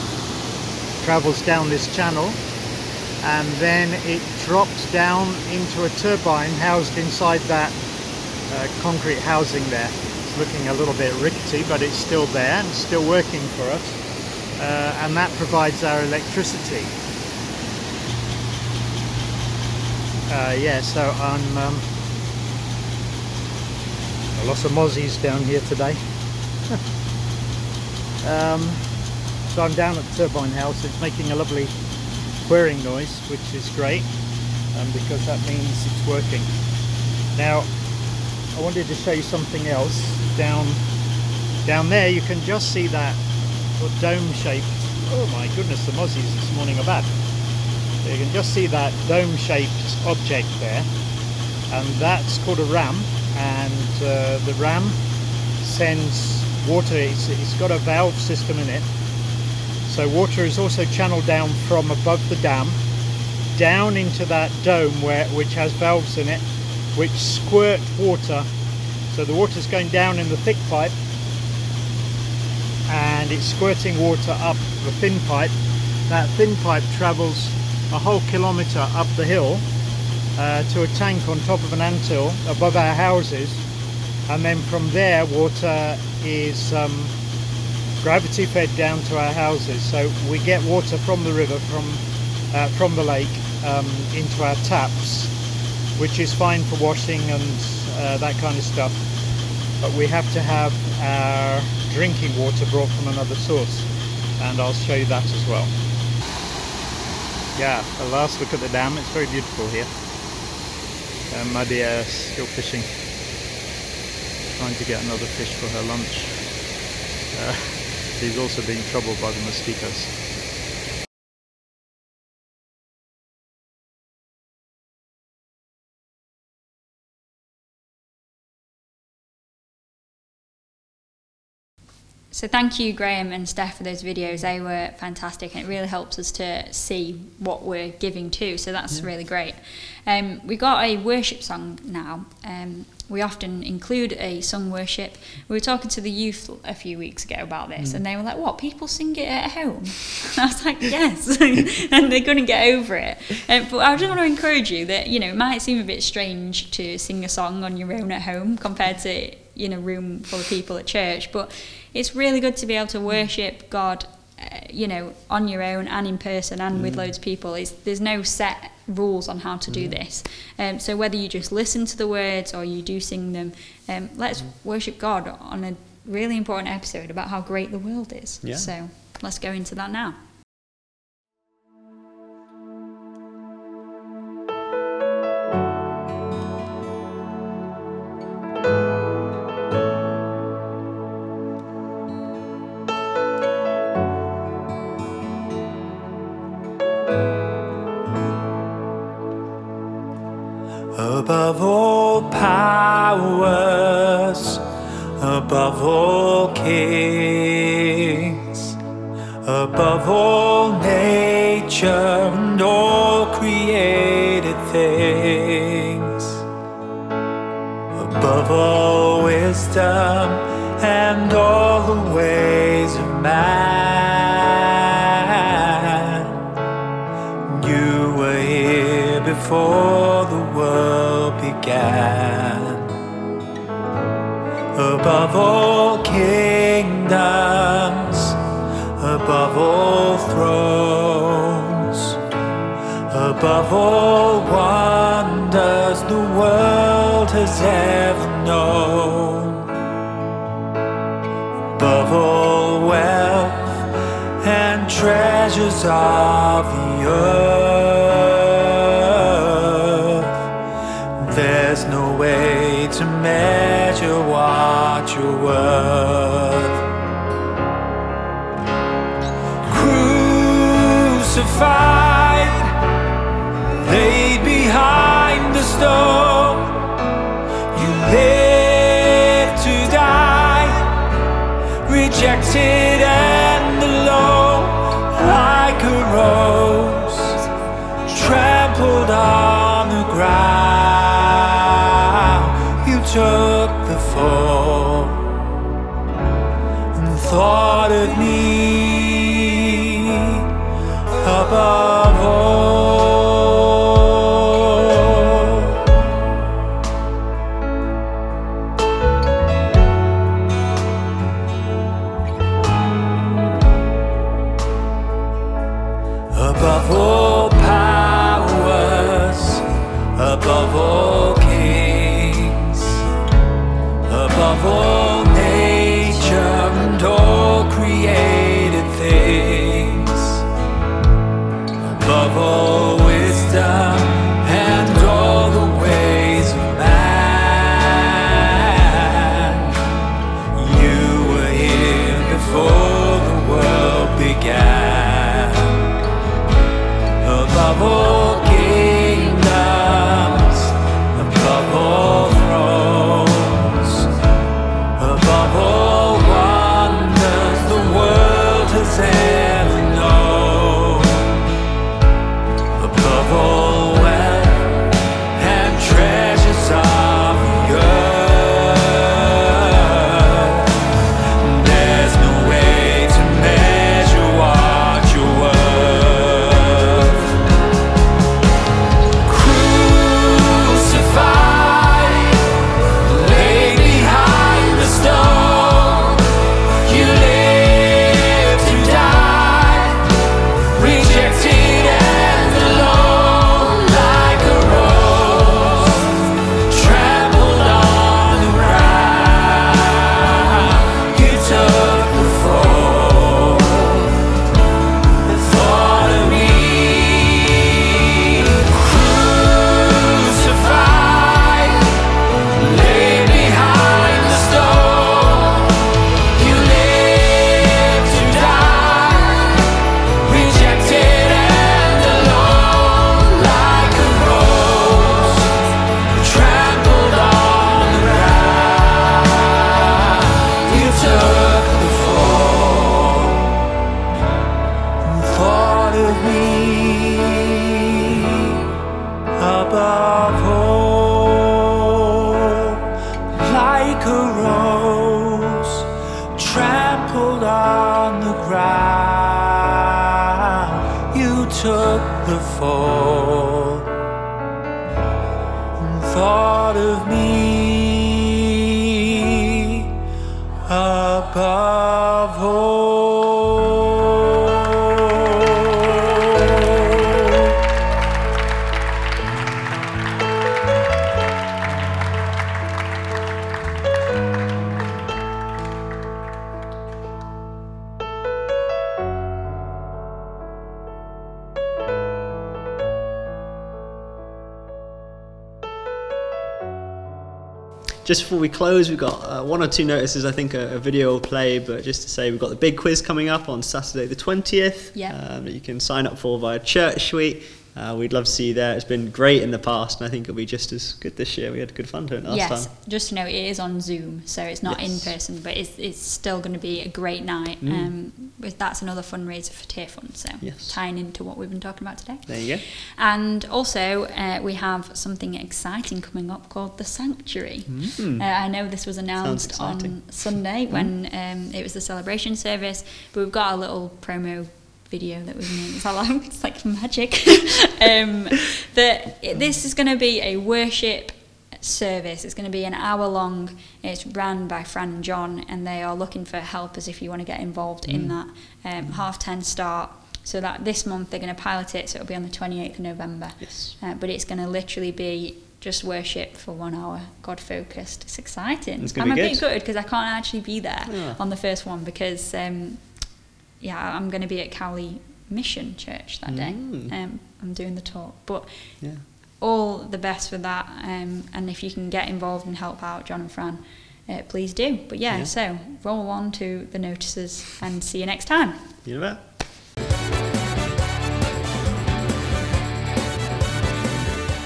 M: travels down this channel and then it drops down into a turbine housed inside that uh, concrete housing there. It's looking a little bit rickety but it's still there and still working for us uh, and that provides our electricity. Uh, yeah, so I'm um, lots of mozzies down here today. um, so I'm down at the turbine house. It's making a lovely whirring noise, which is great, um, because that means it's working. Now, I wanted to show you something else. Down, down there, you can just see that dome-shaped. Oh my goodness, the mozzies this morning are bad. You can just see that dome-shaped object there, and that's called a ram. And uh, the ram sends water. It's, it's got a valve system in it, so water is also channeled down from above the dam down into that dome where which has valves in it, which squirt water. So the water is going down in the thick pipe and it's squirting water up the thin pipe. That thin pipe travels a whole kilometre up the hill uh, to a tank on top of an anthill above our houses and then from there water is um, gravity fed down to our houses so we get water from the river from uh, from the lake um, into our taps which is fine for washing and uh, that kind of stuff. But we have to have our drinking water brought from another source and I'll show you that as well. Yeah a last look at the dam. It's very beautiful here. Uh, Madia still fishing. Trying to get another fish for her lunch. Uh, she's also being troubled by the mosquitoes
B: So thank you, Graham and Steph, for those videos. They were fantastic, and it really helps us to see what we're giving to. So that's
P: Yeah.
B: really great. Um, we got a worship song now. Um, we often include a sung worship. We were talking to the youth a few weeks ago about this,
P: Mm.
B: and they were like, "What? People sing it at home?" I was like, "Yes," and they couldn't get over it. Um, but I just want to encourage you that you know it might seem a bit strange to sing a song on your own at home compared to in a room full of people at church, but it's really good to be able to worship God, uh, you know, on your own and in person and with
P: Mm.
B: loads of people. It's, there's no set rules on how to do
P: Mm.
B: this. Um, so whether you just listen to the words or you do sing them, um, let's worship God on a really important episode about how great the world is.
A: Yeah.
B: So let's go into that now.
P: Above all powers, above all kings, above all nature and all created things, above all wisdom and all the ways of man. You were here before began. Above all kingdoms, above all thrones, above all wonders the world has ever known, above all wealth and treasures of the earth. fight laid behind the stone. You live to die, rejected and alone, like a rose trampled on the ground. You took the fall. Fall and thought of me
A: Just before we close, we've got uh, one or two notices. I think a, a video will play, but just to say, we've got the big quiz coming up on Saturday the 20th.
B: Yeah.
A: Um, that you can sign up for via ChurchSuite. Uh, we'd love to see you there. It's been great in the past, and I think it'll be just as good this year. We had a good fun doing it last
B: yes,
A: time.
B: just to know it is on Zoom, so it's not
A: Yes.
B: in person, but it's, it's still going to be a great night.
A: Mm.
B: Um, that's another fundraiser for Tearfund, so
A: Yes.
B: tying into what we've been talking about today.
A: There you go.
B: And also, uh, we have something exciting coming up called The Sanctuary.
A: Mm.
B: Uh, I know this was announced on Sunday when um, it was the celebration service, but we've got a little promo video that we've made. It's, all, it's like magic. um, that it- this is going to be a worship service. It's going to be an hour long. It's ran by Fran and John, and they are looking for helpers if you want to get involved in
A: Mm.
B: that. Um, half ten start. So that this month they're going to pilot it, so it'll be on the 28th of November.
A: Yes.
B: Uh, but it's going to literally be just worship for one hour, God focused. It's exciting.
A: It's
B: I'm
A: be
B: a bit
A: good.
B: gutted because I can't actually be there
A: Yeah.
B: on the first one because, um, yeah, I'm going to be at Cowley Mission Church that day.
A: Mm.
B: Um, I'm doing the talk, but
A: Yeah.
B: all the best for that. Um, and if you can get involved and help out John and Fran, uh, please do. But yeah,
A: Yeah.
B: so roll on to the notices and see you next time.
A: You know that?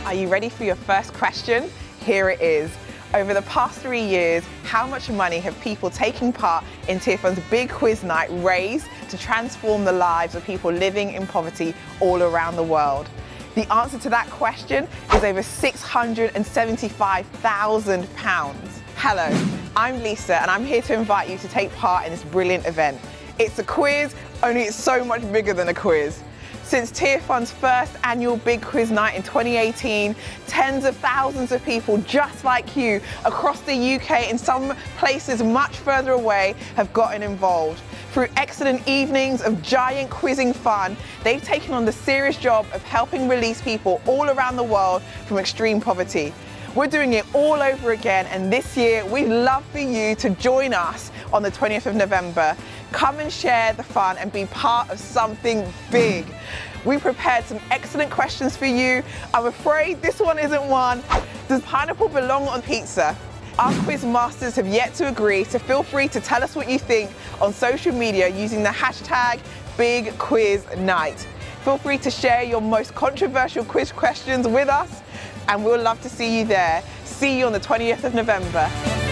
Q: Are you ready for your first question? Here it is. Over the past three years, how much money have people taking part in Tearfund's Big Quiz Night raised to transform the lives of people living in poverty all around the world? The answer to that question is over £675,000. Hello, I'm Lisa and I'm here to invite you to take part in this brilliant event. It's a quiz, only it's so much bigger than a quiz. Since Tearfund's first annual Big Quiz Night in 2018, tens of thousands of people just like you across the UK and some places much further away have gotten involved. Through excellent evenings of giant quizzing fun, they've taken on the serious job of helping release people all around the world from extreme poverty. We're doing it all over again, and this year we'd love for you to join us on the 20th of November. Come and share the fun and be part of something big. We prepared some excellent questions for you. I'm afraid this one isn't one. Does pineapple belong on pizza? Our quiz masters have yet to agree, so feel free to tell us what you think on social media using the hashtag Big Quiz Night. Feel free to share your most controversial quiz questions with us, and we'll love to see you there. See you on the 20th of November.